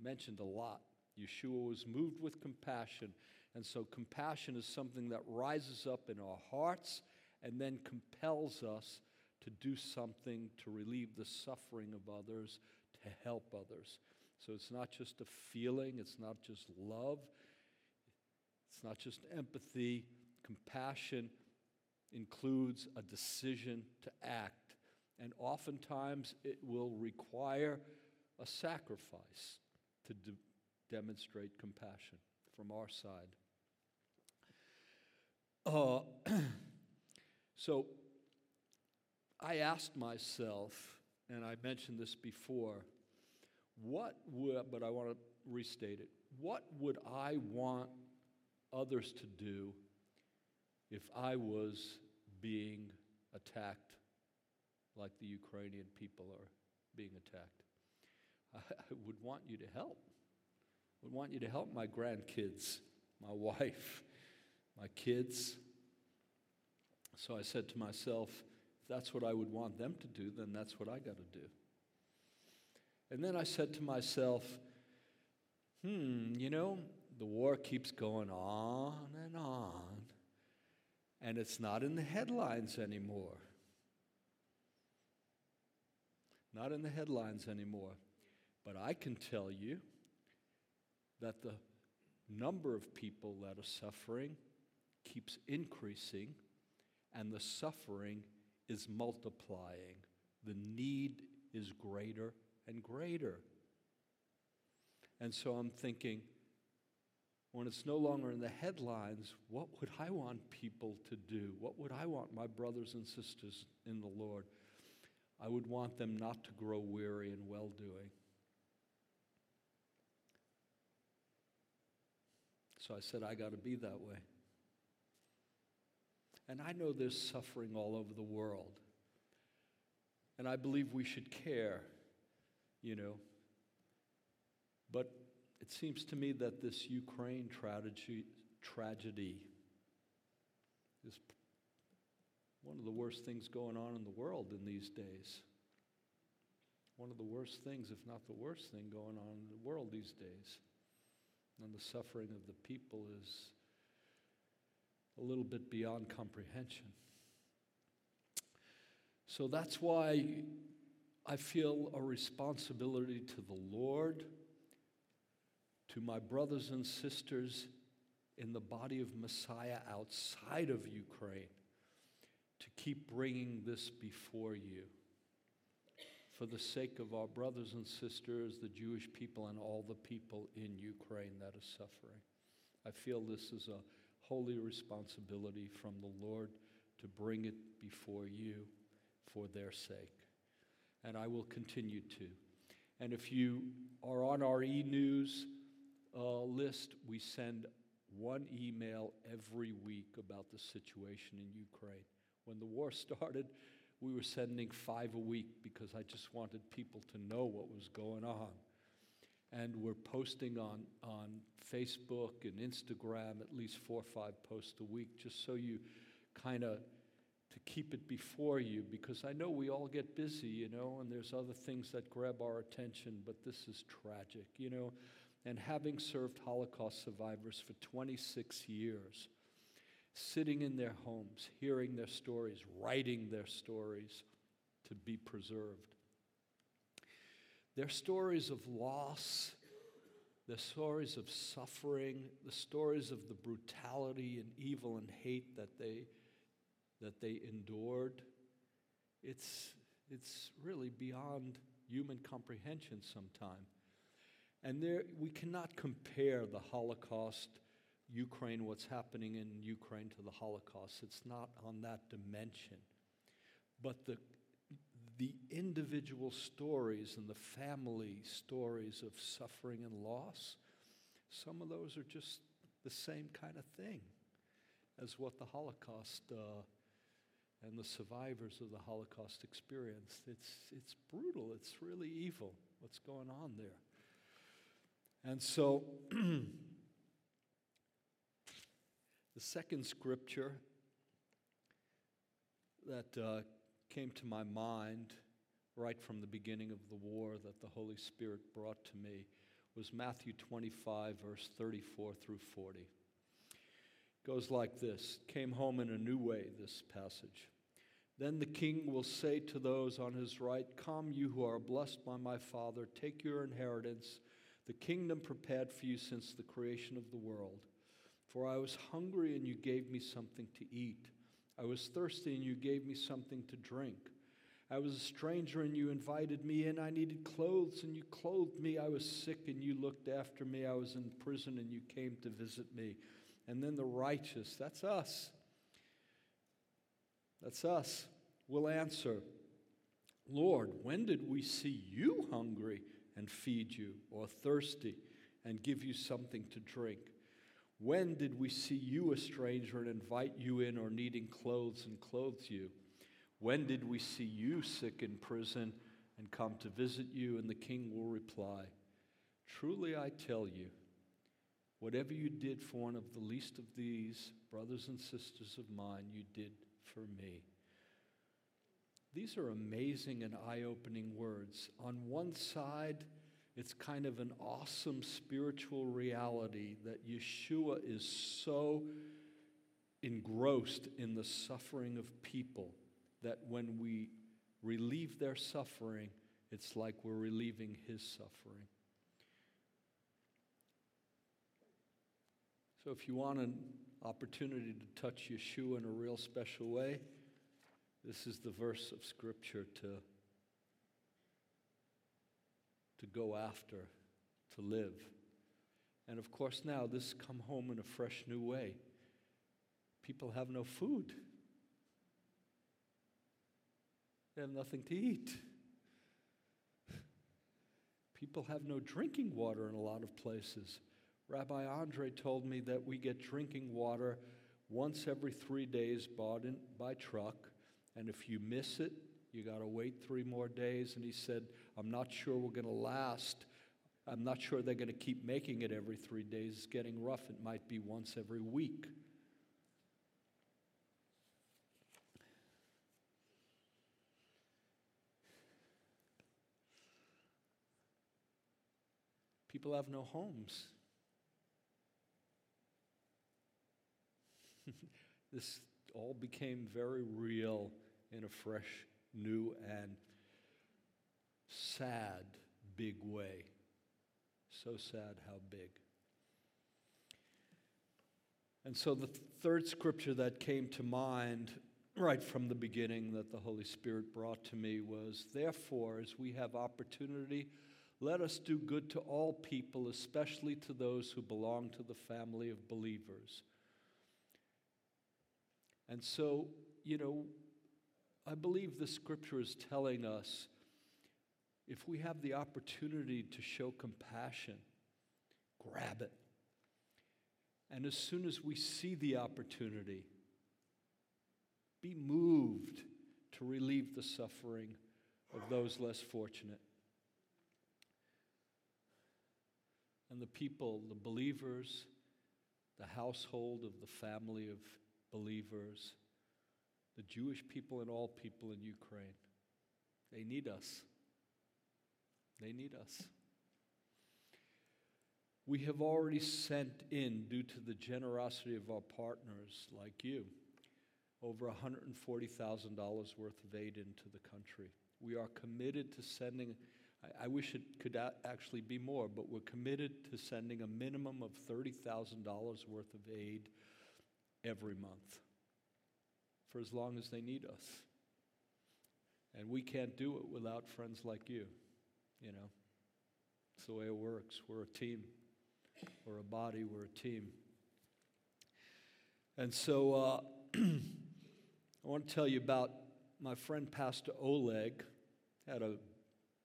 Speaker 2: Mentioned a lot. Yeshua was moved with compassion. And so compassion is something that rises up in our hearts and then compels us to do something to relieve the suffering of others, to help others. So it's not just a feeling, it's not just love, it's not just empathy. Compassion includes a decision to act, and oftentimes it will require a sacrifice to de- demonstrate compassion from our side. Uh, (clears throat) so I asked myself, and I mentioned this before, what would, but I want to restate it, what would I want others to do if I was being attacked like the Ukrainian people are being attacked. I, would want you to help. I would want you to help my grandkids, my wife, my kids. So I said to myself, if that's what I would want them to do, then that's what I got to do. And then I said to myself, hmm, you know, the war keeps going on and on, and it's not in the headlines anymore. Not in the headlines anymore. But I can tell you that the number of people that are suffering keeps increasing, and the suffering is multiplying. The need is greater and greater. And so I'm thinking, when it's no longer in the headlines, what would I want people to do? What would I want my brothers and sisters in the Lord? I would want them not to grow weary in well doing. So I said, I got to be that way. And I know there's suffering all over the world. And I believe we should care, you know. But it seems to me that this Ukraine tragedy, tragedy is one of the worst things going on in the world in these days. One of the worst things, if not the worst thing going on in the world these days. and the suffering of the people is a little bit beyond comprehension. So that's why I feel a responsibility to the Lord, to my brothers and sisters in the body of Messiah outside of Ukraine, to keep bringing this before you for the sake of our brothers and sisters, the Jewish people, and all the people in Ukraine that are suffering. I feel this is a holy responsibility from the Lord to bring it before you for their sake. And I will continue to. And if you are on our e news uh, list, we send one email every week about the situation in Ukraine. When the war (laughs) started, we were sending five a week because I just wanted people to know what was going on. And we're posting on, on Facebook and Instagram at least four or five posts a week just so you kind of to keep it before you because I know we all get busy, you know, and there's other things that grab our attention, but this is tragic, you know. And having served Holocaust survivors for 26 years, sitting in their homes, hearing their stories, writing their stories to be preserved. Their stories of loss, the stories of suffering, the stories of the brutality and evil and hate that they, that they endured. It's, it's really beyond human comprehension sometimes. And there, we cannot compare the Holocaust Ukraine, what's happening in Ukraine to the Holocaust. It's not on that dimension. But the, the individual stories and the family stories of suffering and loss, some of those are just the same kind of thing as what the Holocaust uh, and the survivors of the Holocaust experienced. It's, it's brutal, it's really evil what's going on there. And so, (clears throat) The second scripture that uh, came to my mind right from the beginning of the war that the Holy Spirit brought to me was Matthew 25, verse 34 through 40. It goes like this Came home in a new way, this passage. Then the king will say to those on his right, Come, you who are blessed by my Father, take your inheritance, the kingdom prepared for you since the creation of the world. For I was hungry and you gave me something to eat. I was thirsty and you gave me something to drink. I was a stranger and you invited me in. I needed clothes and you clothed me. I was sick and you looked after me. I was in prison and you came to visit me. And then the righteous, that's us. That's us, will answer, Lord, when did we see you hungry and feed you, or thirsty and give you something to drink? When did we see you a stranger and invite you in, or needing clothes and clothe you? When did we see you sick in prison and come to visit you? And the king will reply, Truly I tell you, whatever you did for one of the least of these brothers and sisters of mine, you did for me. These are amazing and eye opening words. On one side, it's kind of an awesome spiritual reality that Yeshua is so engrossed in the suffering of people that when we relieve their suffering, it's like we're relieving his suffering. So, if you want an opportunity to touch Yeshua in a real special way, this is the verse of Scripture to to go after, to live. And of course, now this come home in a fresh new way. People have no food. They have nothing to eat. People have no drinking water in a lot of places. Rabbi Andre told me that we get drinking water once every three days bought in by truck, and if you miss it, you got to wait three more days. And he said, I'm not sure we're going to last. I'm not sure they're going to keep making it every three days. It's getting rough. It might be once every week. People have no homes. (laughs) this all became very real in a fresh, new, and sad, big way. So sad how big. And so the third scripture that came to mind right from the beginning that the Holy Spirit brought to me was Therefore, as we have opportunity, let us do good to all people, especially to those who belong to the family of believers. And so, you know, I believe the scripture is telling us if we have the opportunity to show compassion, grab it. And as soon as we see the opportunity, be moved to relieve the suffering of those less fortunate. And the people, the believers, the household of the family of believers, the Jewish people and all people in Ukraine, they need us. They need us. We have already sent in, due to the generosity of our partners like you, over $140,000 worth of aid into the country. We are committed to sending, I, I wish it could a- actually be more, but we're committed to sending a minimum of $30,000 worth of aid every month for as long as they need us. And we can't do it without friends like you, you know. It's the way it works. We're a team. We're a body, we're a team. And so uh, (clears throat) I want to tell you about my friend Pastor Oleg. Had a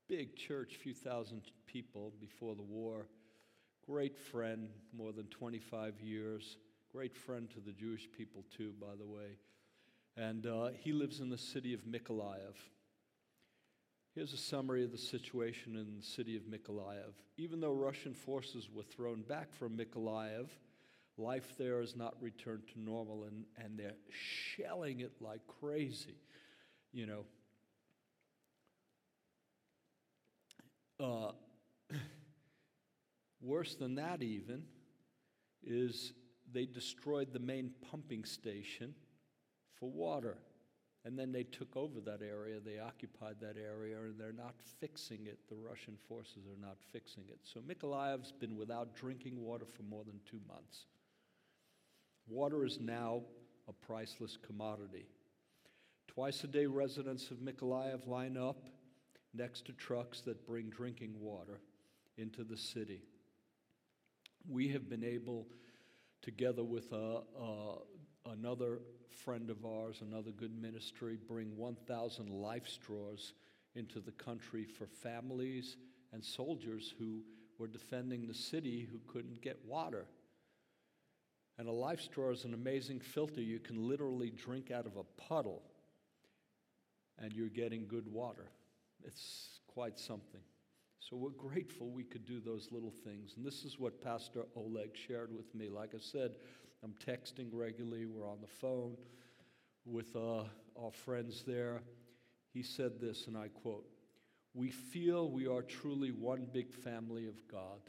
Speaker 2: big church, few thousand people before the war. Great friend, more than 25 years. Great friend to the Jewish people, too, by the way. And uh, he lives in the city of Mykolaiv. Here's a summary of the situation in the city of Mykolaiv. Even though Russian forces were thrown back from Mykolaiv, life there has not returned to normal, and, and they're shelling it like crazy. You know, uh, (coughs) worse than that, even, is they destroyed the main pumping station for water. And then they took over that area, they occupied that area, and they're not fixing it. The Russian forces are not fixing it. So Mykolaiv's been without drinking water for more than two months. Water is now a priceless commodity. Twice a day, residents of Mykolaiv line up next to trucks that bring drinking water into the city. We have been able, together with a, a another friend of ours, another good ministry, bring 1,000 life straws into the country for families and soldiers who were defending the city who couldn't get water. And a life straw is an amazing filter. You can literally drink out of a puddle and you're getting good water. It's quite something. So we're grateful we could do those little things. And this is what Pastor Oleg shared with me. Like I said, I'm texting regularly, we're on the phone with uh, our friends there. He said this, and I quote We feel we are truly one big family of God.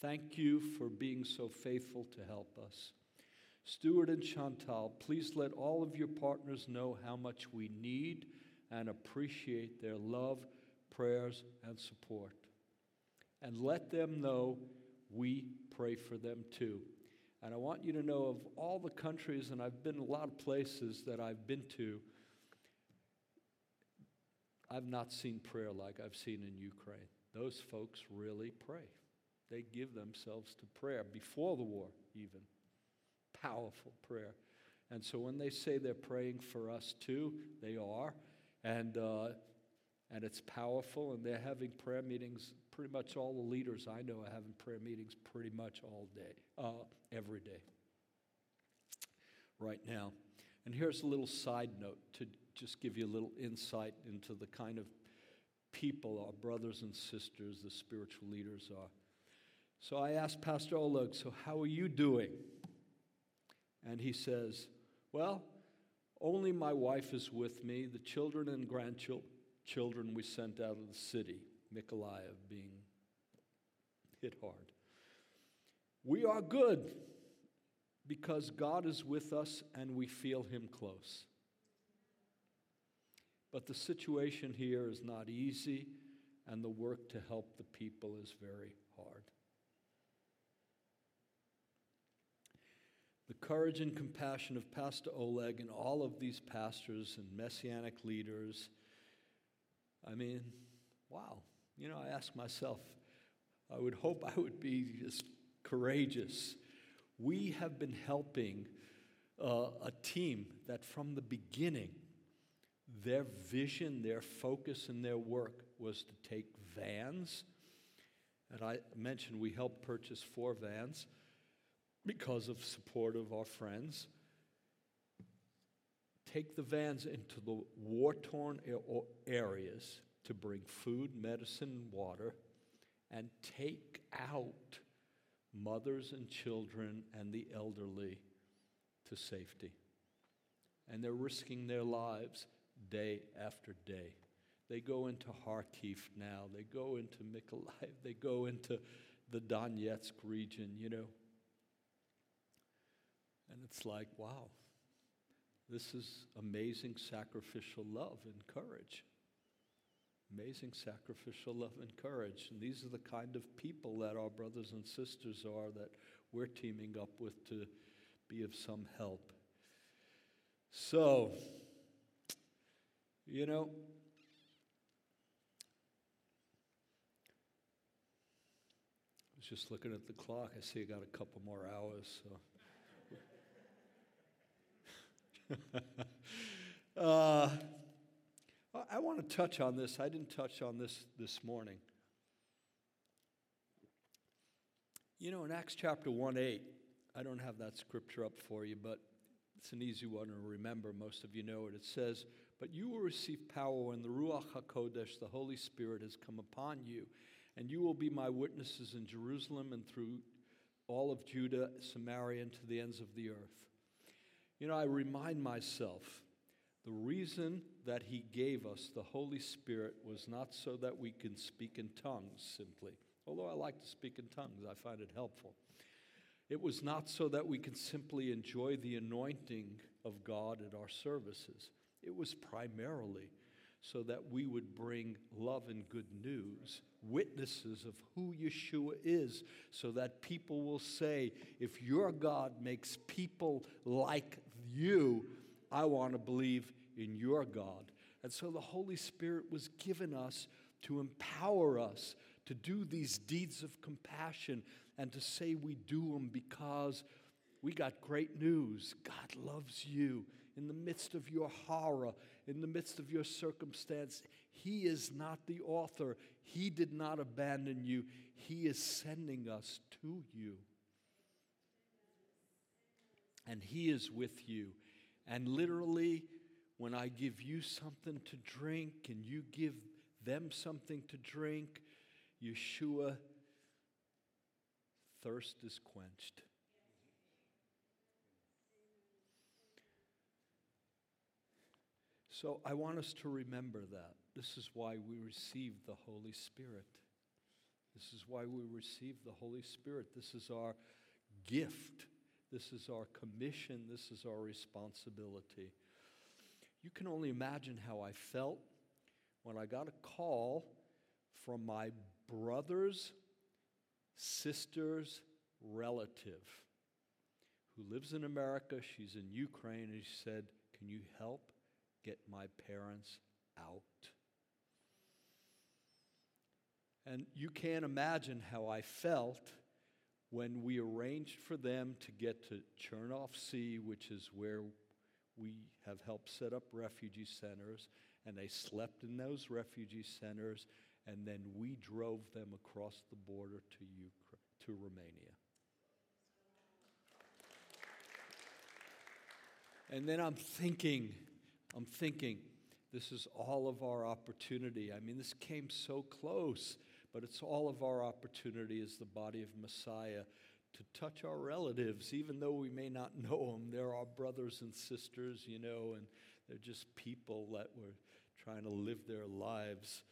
Speaker 2: Thank you for being so faithful to help us. Stuart and Chantal, please let all of your partners know how much we need and appreciate their love, prayers, and support. And let them know we pray for them too. And I want you to know of all the countries, and I've been a lot of places that I've been to, I've not seen prayer like I've seen in Ukraine. Those folks really pray. They give themselves to prayer before the war, even. Powerful prayer. And so when they say they're praying for us too, they are. And, uh, and it's powerful, and they're having prayer meetings. Pretty much all the leaders I know are having prayer meetings pretty much all day, uh, every day, right now. And here's a little side note to just give you a little insight into the kind of people our brothers and sisters, the spiritual leaders are. So I asked Pastor Oleg, So how are you doing? And he says, Well, only my wife is with me. The children and grandchildren we sent out of the city, Mykolaiv being hit hard. We are good. because God is with us and we feel Him close. But the situation here is not easy, and the work to help the people is very hard. The courage and compassion of Pastor Oleg and all of these pastors and messianic leaders, I mean, wow. You know, I ask myself, I would hope I would be as courageous. We have been helping uh, a team that from the beginning, their vision, their focus, and their work was to take vans. And I mentioned we helped purchase four vans because of support of our friends. Take the vans into the war torn areas to bring food, medicine, water, and take out mothers and children and the elderly to safety. And they're risking their lives day after day. They go into Kharkiv now, they go into Mykolaiv, they go into the Donetsk region, you know. And it's like, wow, this is amazing sacrificial love and courage. Amazing sacrificial love and courage. And these are the kind of people that our brothers and sisters are that we're teaming up with to be of some help. So, you know, I was just looking at the clock. I see I got a couple more hours, so. (laughs) uh, I want to touch on this. I didn't touch on this this morning. You know, in Acts chapter 1 8, I don't have that scripture up for you, but it's an easy one to remember. Most of you know it. It says, But you will receive power when the Ruach HaKodesh, the Holy Spirit, has come upon you, and you will be my witnesses in Jerusalem and through all of Judah, Samaria, and to the ends of the earth. You know, I remind myself the reason that He gave us the Holy Spirit was not so that we can speak in tongues simply, although I like to speak in tongues, I find it helpful. It was not so that we can simply enjoy the anointing of God at our services. It was primarily so that we would bring love and good news, witnesses of who Yeshua is, so that people will say, if your God makes people like you, I want to believe in your God. And so the Holy Spirit was given us to empower us to do these deeds of compassion and to say we do them because we got great news. God loves you in the midst of your horror, in the midst of your circumstance. He is not the author, He did not abandon you. He is sending us to you. And He is with you. And literally, when I give you something to drink and you give them something to drink, Yeshua, thirst is quenched. So I want us to remember that. This is why we receive the Holy Spirit. This is why we receive the Holy Spirit. This is our gift. This is our commission. This is our responsibility. You can only imagine how I felt when I got a call from my brother's sister's relative who lives in America. She's in Ukraine, and she said, Can you help get my parents out? And you can't imagine how I felt when we arranged for them to get to Chernivtsi, which is where we have helped set up refugee centers, and they slept in those refugee centers, and then we drove them across the border to, Ukraine, to Romania. And then I'm thinking, I'm thinking, this is all of our opportunity. I mean, this came so close, but it's all of our opportunity as the body of Messiah to touch our relatives, even though we may not know them. They're our brothers and sisters, you know, and they're just people that were trying to live their lives.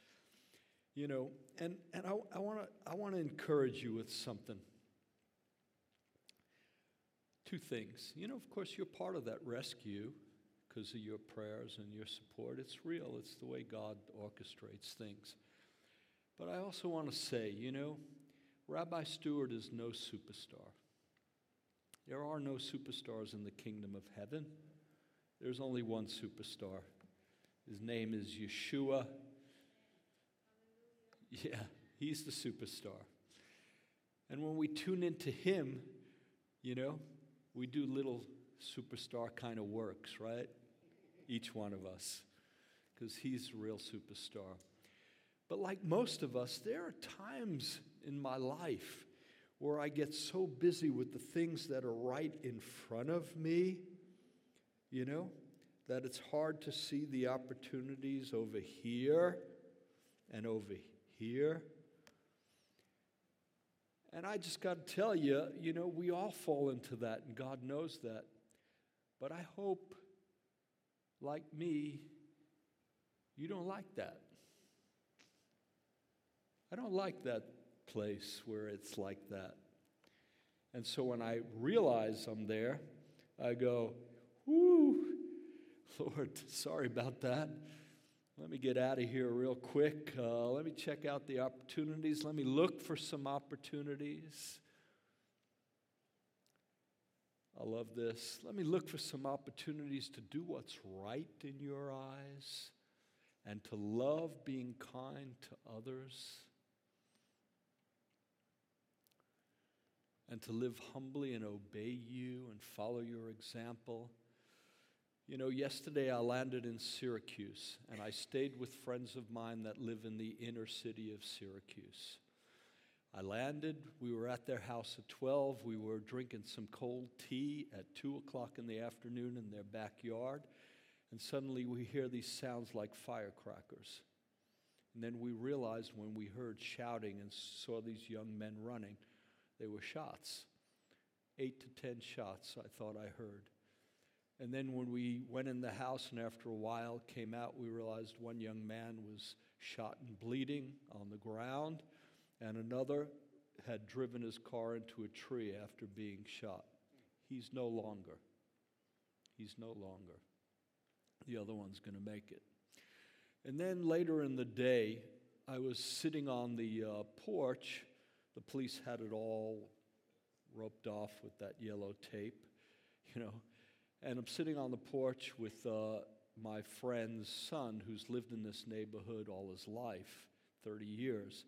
Speaker 2: You know, and, and I, I want to I wanna encourage you with something. two things. You know, of course, you're part of that rescue because of your prayers and your support. It's real, it's the way God orchestrates things. But I also want to say, you know, Rabbi Stuart is no superstar. There are no superstars in the kingdom of heaven. There's only one superstar. His name is Yeshua. Yeah, he's the superstar. And when we tune into him, you know, we do little superstar kind of works, right? Each one of us, because he's the real superstar. But like most of us, there are times in my life where I get so busy with the things that are right in front of me, you know, that it's hard to see the opportunities over here and over here. And I just got to tell you, you know, we all fall into that, and God knows that. But I hope, like me, you don't like that. I don't like that place where it's like that. And so when I realize I'm there, I go, whoo, (laughs) Lord, sorry about that. Let me get out of here real quick. Uh, let me check out the opportunities. Let me look for some opportunities. I love this. Let me look for some opportunities to do what's right in your eyes and to love being kind to others and to live humbly and obey you and follow your example. You know, yesterday I landed in Syracuse and I stayed with friends of mine that live in the inner city of Syracuse. I landed, we were at their house at 12. We were drinking some cold tea at 2 o'clock in the afternoon in their backyard. And suddenly we hear these sounds like firecrackers. And then we realized when we heard shouting and saw these young men running, they were shots. Eight to ten shots, I thought I heard. And then when we went in the house and after a while came out, we realized one young man was shot and bleeding on the ground and another had driven his car into a tree after being shot. He's no longer. He's no longer. The other one's going to make it. And then later in the day, I was sitting on the uh, porch. The police had it all roped off with that yellow tape, you know. And I'm sitting on the porch with uh, my friend's son who's lived in this neighborhood all his life 30 years.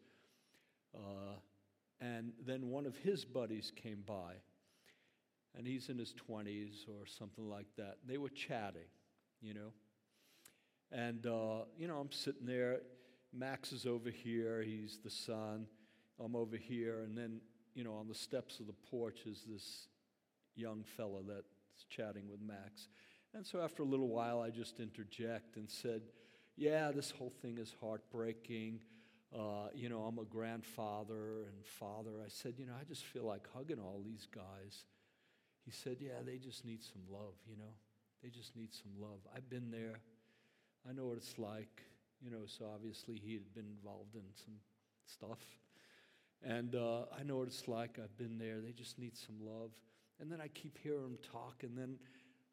Speaker 2: Uh, and then one of his buddies came by, and he's in his 20s or something like that. They were chatting, you know. And, uh, you know, I'm sitting there. Max is over here. He's the son. I'm over here. And then, you know, on the steps of the porch is this young fella that's chatting with Max. And so after a little while, I just interject and said, Yeah, this whole thing is heartbreaking. Uh, you know, I'm a grandfather and father. I said, You know, I just feel like hugging all these guys. He said, Yeah, they just need some love, you know. They just need some love. I've been there. I know what it's like, you know. So obviously, he had been involved in some stuff. And uh, I know what it's like. I've been there. They just need some love. And then I keep hearing them talk, and then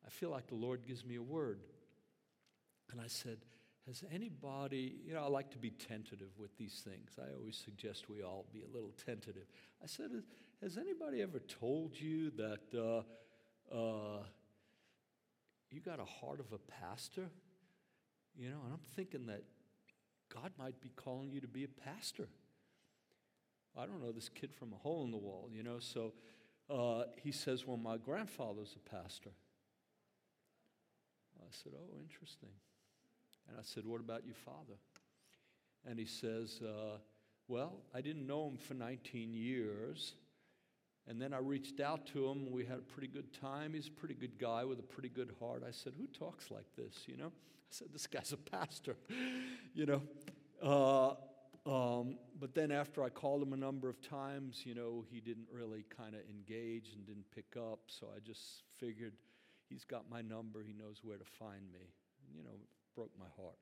Speaker 2: I feel like the Lord gives me a word. And I said, Has anybody, you know, I like to be tentative with these things. I always suggest we all be a little tentative. I said, Has anybody ever told you that uh, uh, you got a heart of a pastor? You know, and I'm thinking that God might be calling you to be a pastor. I don't know this kid from a hole in the wall, you know, so uh, he says, Well, my grandfather's a pastor. I said, Oh, interesting. And I said, What about your father? And he says, uh, Well, I didn't know him for 19 years. And then I reached out to him. We had a pretty good time. He's a pretty good guy with a pretty good heart. I said, Who talks like this? You know? I said, This guy's a pastor. (laughs) you know? Uh, um, but then after I called him a number of times, you know, he didn't really kind of engage and didn't pick up. So I just figured he's got my number. He knows where to find me. You know, broke my heart.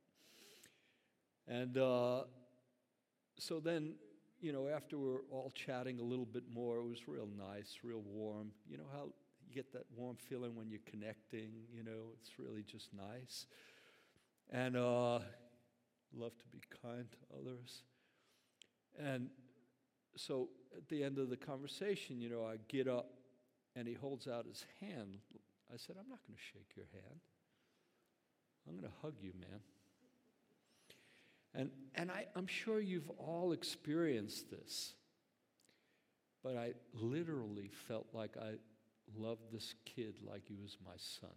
Speaker 2: And uh, so then, you know, after we we're all chatting a little bit more, it was real nice, real warm. You know how you get that warm feeling when you're connecting, you know, it's really just nice. And uh, love to be kind to others. And so at the end of the conversation, you know, I get up and he holds out his hand. I said, I'm not going to shake your hand. I'm going to hug you, man. And, and I, I'm sure you've all experienced this, but I literally felt like I loved this kid like he was my son.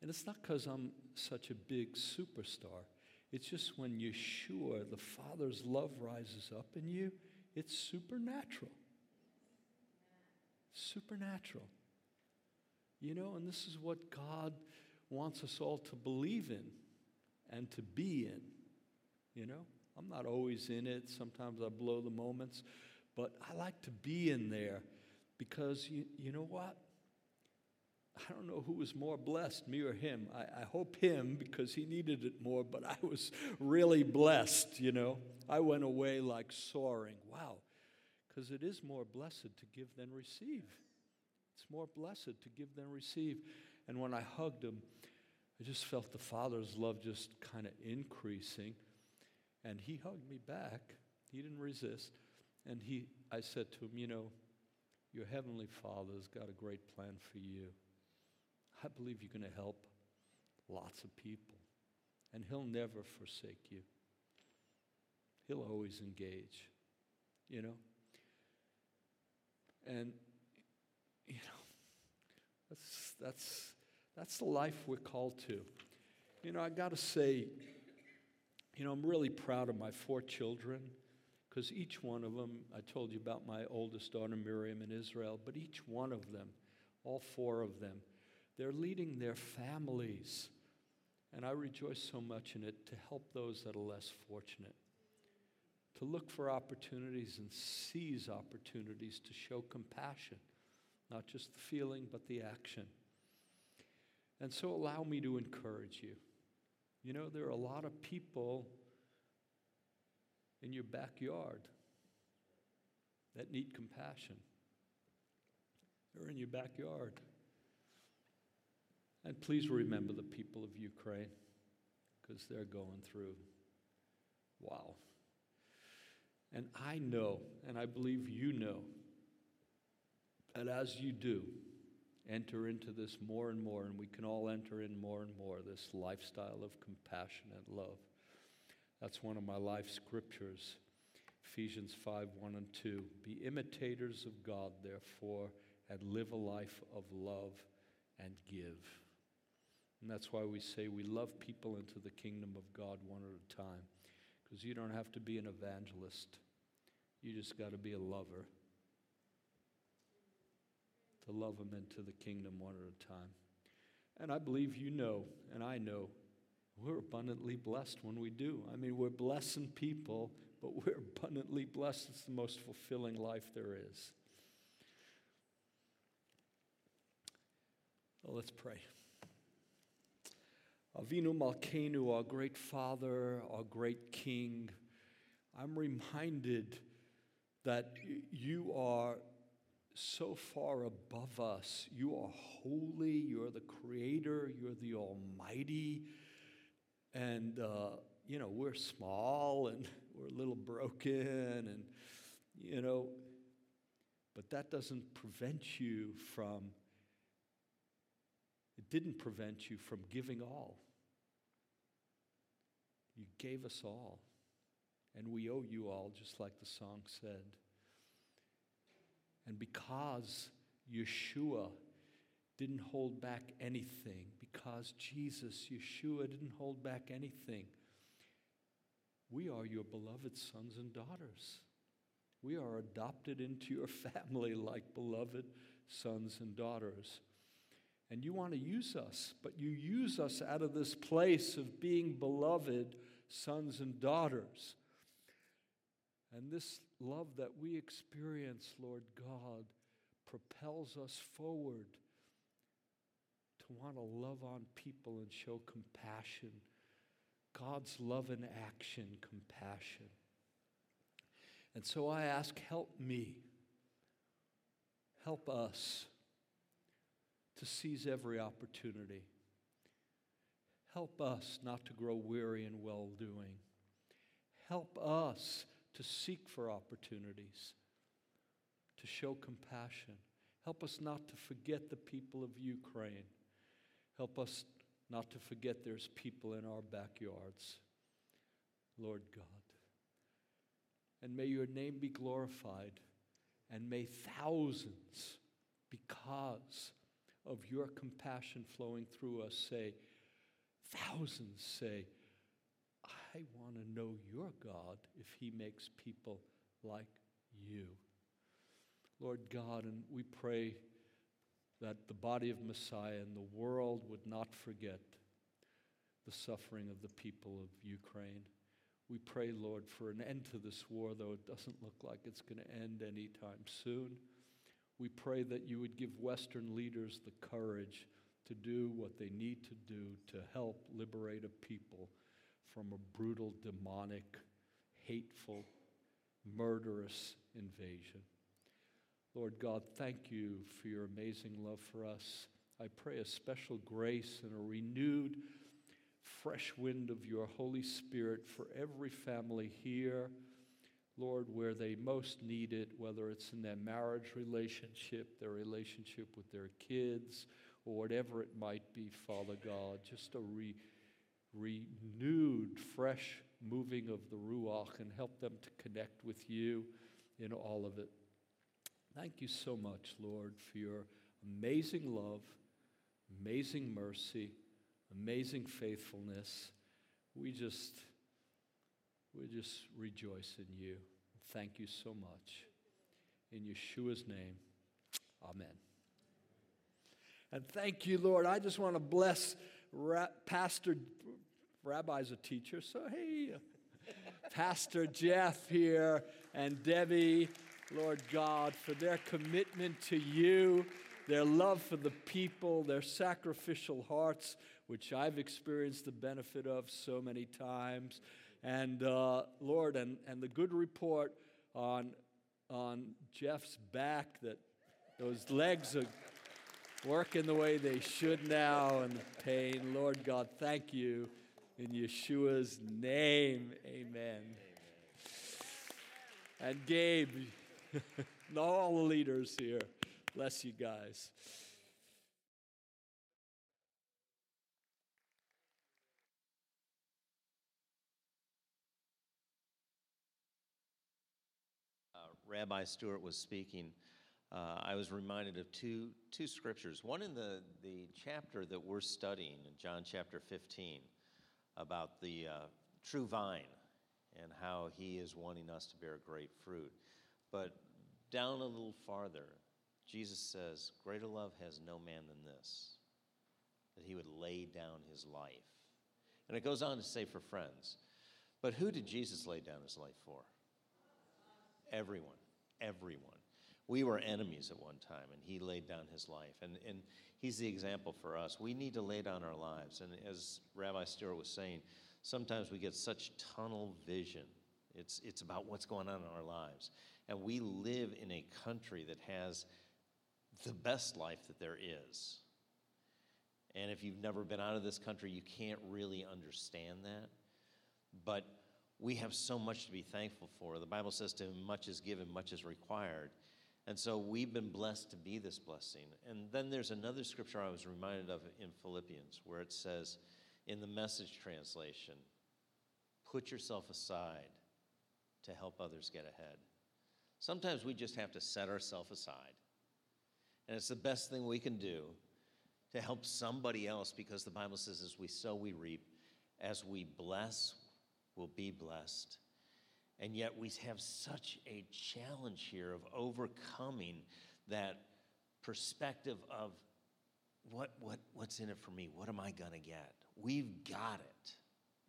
Speaker 2: And it's not because I'm such a big superstar. It's just when sure the Father's love rises up in you, it's supernatural. Supernatural. You know, and this is what God wants us all to believe in and to be in. You know, I'm not always in it. Sometimes I blow the moments, but I like to be in there because you, you know what? I don't know who was more blessed, me or him. I, I, hope him because he needed it more, but I was really blessed, you know. I went away like soaring. Wow. Because it is more blessed to give than receive. It's more blessed to give than receive. And when I hugged him, I just felt the Father's love just kind of increasing. And he hugged me back. He didn't resist. And he, I said to him, You know, your Heavenly Father's got a great plan for you. I believe you're going to help lots of people. And He'll never forsake you, He'll always engage, you know? And, you know, that's, that's, that's the life we're called to. You know, I got to say, you know, I'm really proud of my four children because each one of them, I told you about my oldest daughter, Miriam, in Israel, but each one of them, all four of them, they're leading their families. And I rejoice so much in it to help those that are less fortunate, to look for opportunities and seize opportunities to show compassion, not just the feeling, but the action. And so allow me to encourage you. You know, there are a lot of people in your backyard that need compassion. They're in your backyard. And please remember the people of Ukraine because they're going through. Wow. And I know, and I believe you know, that as you do, enter into this more and more, and we can all enter in more and more, this lifestyle of compassion and love. That's one of my life scriptures. Ephesians 5 1 and 2. Be imitators of God, therefore, and live a life of love and give. And that's why we say we love people into the kingdom of God one at a time. Because you don't have to be an evangelist, you just got to be a lover. To love them into the kingdom one at a time. And I believe you know, and I know, we're abundantly blessed when we do. I mean, we're blessing people, but we're abundantly blessed. It's the most fulfilling life there is. Well, let's pray. Avinu Malkeinu, our great Father, our great King, I'm reminded that you are so far above us. You are holy, you're the Creator, you're the Almighty. And, uh, you know, we're small and (laughs) we're a little broken, and, you know, but that doesn't prevent you from, it didn't prevent you from giving all. You gave us all, and we owe you all, just like the song said. And because Yeshua didn't hold back anything, because Jesus, Yeshua, didn't hold back anything, we are your beloved sons and daughters. We are adopted into your (laughs) family like beloved sons and daughters. And you want to use us, but you use us out of this place of being beloved sons and daughters. And this love that we experience, Lord God, propels us forward to want to love on people and show compassion. God's love in action, compassion. And so I ask, help me, help us to seize every opportunity. Help us not to grow weary in well doing. Help us to seek for opportunities, to show compassion. Help us not to forget the people of Ukraine. Help us not to forget there's people in our backyards. Lord God. And may your name be glorified, and may thousands, because of your compassion flowing through us, say, thousands say, I want to know your God if he makes people like you. Lord God, and we pray that the body of Messiah and the world would not forget the suffering of the people of Ukraine. We pray, Lord, for an end to this war, though it doesn't look like it's going to end anytime soon. We pray that you would give Western leaders the courage to do what they need to do to help liberate a people from a brutal, demonic, hateful, murderous invasion. Lord God, thank you for your amazing love for us. I pray a special grace and a renewed, fresh wind of your Holy Spirit for every family here. Lord, where they most need it, whether it's in their marriage relationship, their relationship with their kids, or whatever it might be, Father God, just a re- renewed, fresh moving of the Ruach and help them to connect with you in all of it. Thank you so much, Lord, for your amazing love, amazing mercy, amazing faithfulness. We just we just rejoice in you. Thank you so much. In Yeshua's name, amen. And thank you, Lord. I just want to bless Ra- Pastor, Rabbi's a teacher, so hey, (laughs) Pastor Jeff here and Debbie, Lord God, for their commitment to you, their love for the people, their sacrificial hearts, which I've experienced the benefit of so many times. And uh, Lord, and, and the good report on, on Jeff's back that those legs are working the way they should now and the pain. Lord God, thank you in Yeshua's name. Amen. And Gabe, (laughs) and all the leaders here, bless you guys.
Speaker 1: Uh, Rabbi Stuart was speaking, uh, I was reminded of two, two scriptures. One in the, the chapter that we're studying, in John chapter 15, about the uh, true vine and how he is wanting us to bear great fruit. But down a little farther, Jesus says, Greater love has no man than this, that he would lay down his life. And it goes on to say for friends. But who did Jesus lay down his life for? Everyone. Everyone. We were enemies at one time, and he laid down his life. And, and he's the example for us. We need to lay down our lives. And as Rabbi Stuart was saying, sometimes we get such tunnel vision. It's, it's about what's going on in our lives. And we live in a country that has the best life that there is. And if you've never been out of this country, you can't really understand that. But we have so much to be thankful for. The Bible says, To whom much is given, much is required. And so we've been blessed to be this blessing. And then there's another scripture I was reminded of in Philippians where it says, in the message translation, put yourself aside to help others get ahead. Sometimes we just have to set ourselves aside. And it's the best thing we can do to help somebody else because the Bible says, as we sow, we reap. As we bless, we'll be blessed. And yet we have such a challenge here of overcoming that perspective of what, what, what's in it for me? What am I going to get? We've got it.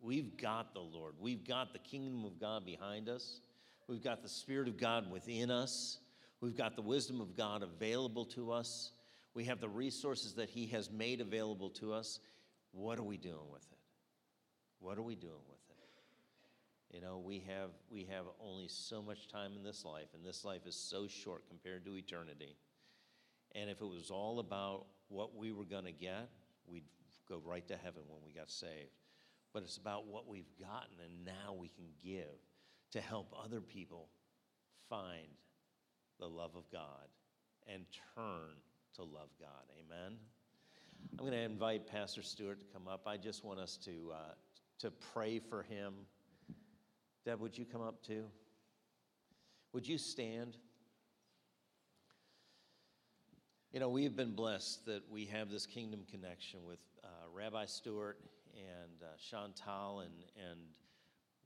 Speaker 1: We've got the Lord. We've got the kingdom of God behind us. We've got the Spirit of God within us. We've got the wisdom of God available to us. We have the resources that He has made available to us. What are we doing with it? What are we doing with it? You know, we have we have only so much time in this life, and this life is so short compared to eternity. And if it was all about what we were going to get, we'd go right to heaven when we got saved. But it's about what we've gotten and now we can give to help other people find the love of God and turn to love God. Amen. I'm going to invite Pastor Stuart to come up. I just want us to, uh, to pray for him. Deb, would you come up too? Would you stand? You know, we've been blessed that we have this kingdom connection with uh, Rabbi Stuart and uh, Chantal, and, and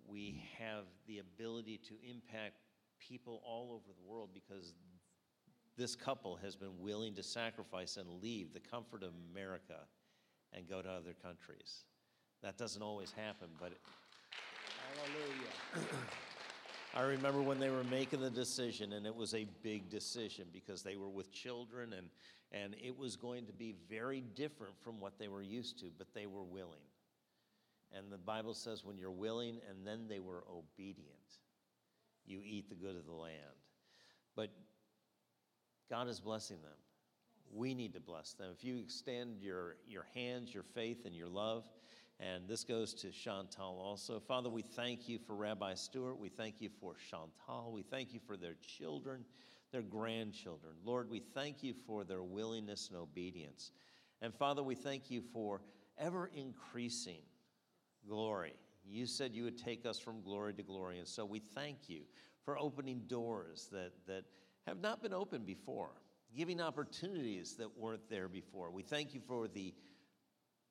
Speaker 1: we have the ability to impact people all over the world because this couple has been willing to sacrifice and leave the comfort of America and go to other countries. That doesn't always happen, but. Hallelujah. (clears throat) I remember when they were making the decision, and it was a big decision because they were with children, and, and it was going to be very different from what they were used to, but they were willing. And the Bible says, when you're willing, and then they were obedient, you eat the good of the land. But God is blessing them. We need to bless them. If you extend your, your hands, your faith, and your love, and this goes to Chantal also. Father, we thank you for Rabbi Stuart. We thank you for Chantal. We thank you for their children, their grandchildren. Lord, we thank you for their willingness and obedience. And Father, we thank you for ever increasing glory. You said you would take us from glory to glory. And so we thank you for opening doors that, that have not been opened before, giving opportunities that weren't there before. We thank you for the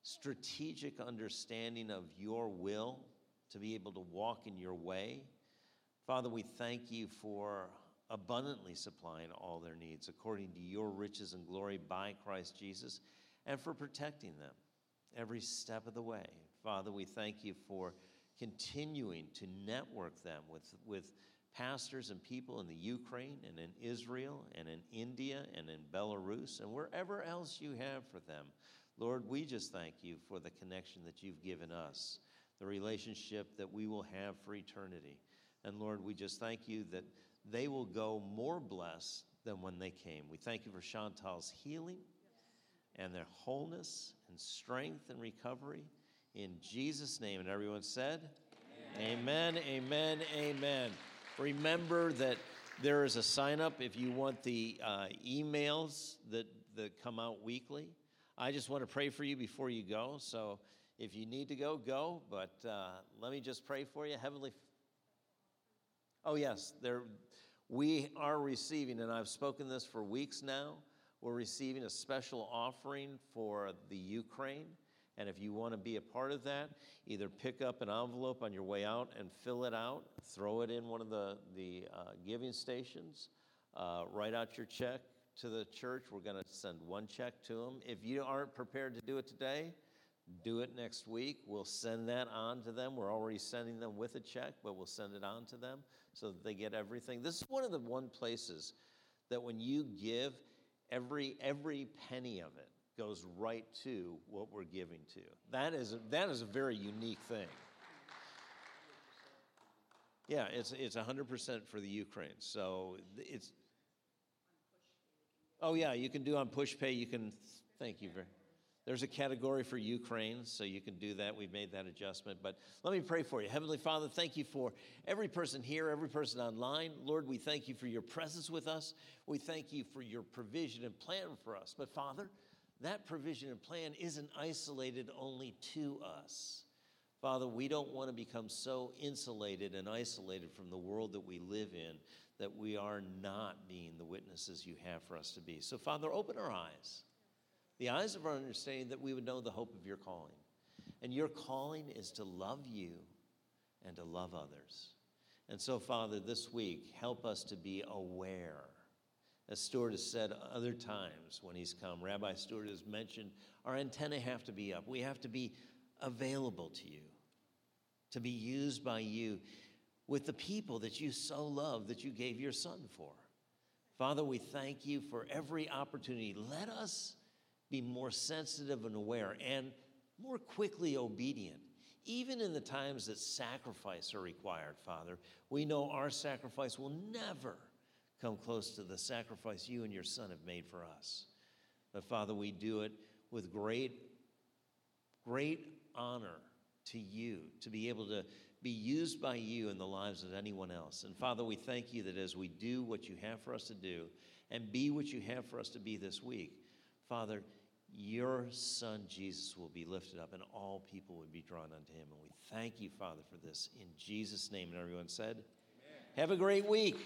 Speaker 1: strategic understanding of your will to be able to walk in your way. Father, we thank you for abundantly supplying all their needs according to your riches and glory by Christ Jesus and for protecting them every step of the way. Father, we thank you for continuing to network them with, with pastors and people in the Ukraine and in Israel and in India and in Belarus and wherever else you have for them. Lord, we just thank you for the connection that you've given us, the relationship that we will have for eternity. And Lord, we just thank you that they will go more blessed than when they came. We thank you for Chantal's healing and their wholeness and strength and recovery. In Jesus' name. And everyone said, Amen, amen, amen. amen. Remember that there is a sign up if you want the uh, emails that, that come out weekly. I just want to pray for you before you go. So if you need to go, go. But uh, let me just pray for you. Heavenly. Oh, yes, there, we are receiving, and I've spoken this for weeks now. We're receiving a special offering for the Ukraine. And if you want to be a part of that, either pick up an envelope on your way out and fill it out, throw it in one of the, the uh, giving stations, uh, write out your check, to the church. We're going to send one check to them. If you aren't prepared to do it today, do it next week. We'll send that on to them. We're already sending them with a check, but we'll send it on to them so that they get everything. This is one of the one places that when you give, every every penny of it goes right to what we're giving to. That is that is a very unique thing. Yeah, it's it's 100% for the Ukraine. So it's Oh, yeah, you can do on PushPay. You can, thank you very There's a category for Ukraine, so you can do that. We've made that adjustment. But let me pray for you. Heavenly Father, thank you for every person here, every person online. Lord, we thank you for your presence with us. We thank you for your provision and plan for us. But Father, that provision and plan isn't isolated only to us. Father, we don't want to become so insulated and isolated from the world that we live in that we are not being the witnesses you have for us to be. So, Father, open our eyes, the eyes of our understanding, that we would know the hope of your calling. And your calling is to love you and to love others. And so, Father, this week, help us to be aware. As Stuart has said other times when he's come, Rabbi Stuart has mentioned our antennae have to be up. We have to be available to you, to be used by you with the people that you so love that you gave your son for. Father, we thank you for every opportunity. Let us be more sensitive and aware and more quickly obedient. Even in the times that sacrifice are required, Father, we know our sacrifice will never come close to the sacrifice you and your Son have made for us. But Father, we do it with great, great honor to you to be able to be used by you in the lives of anyone else. And Father, we thank you that as we do what you have for us to do and be what you have for us to be this week, Father, your Son Jesus will be lifted up and all people would be drawn unto him. And we thank you, Father, for this in Jesus' name. And everyone said, Have a great week.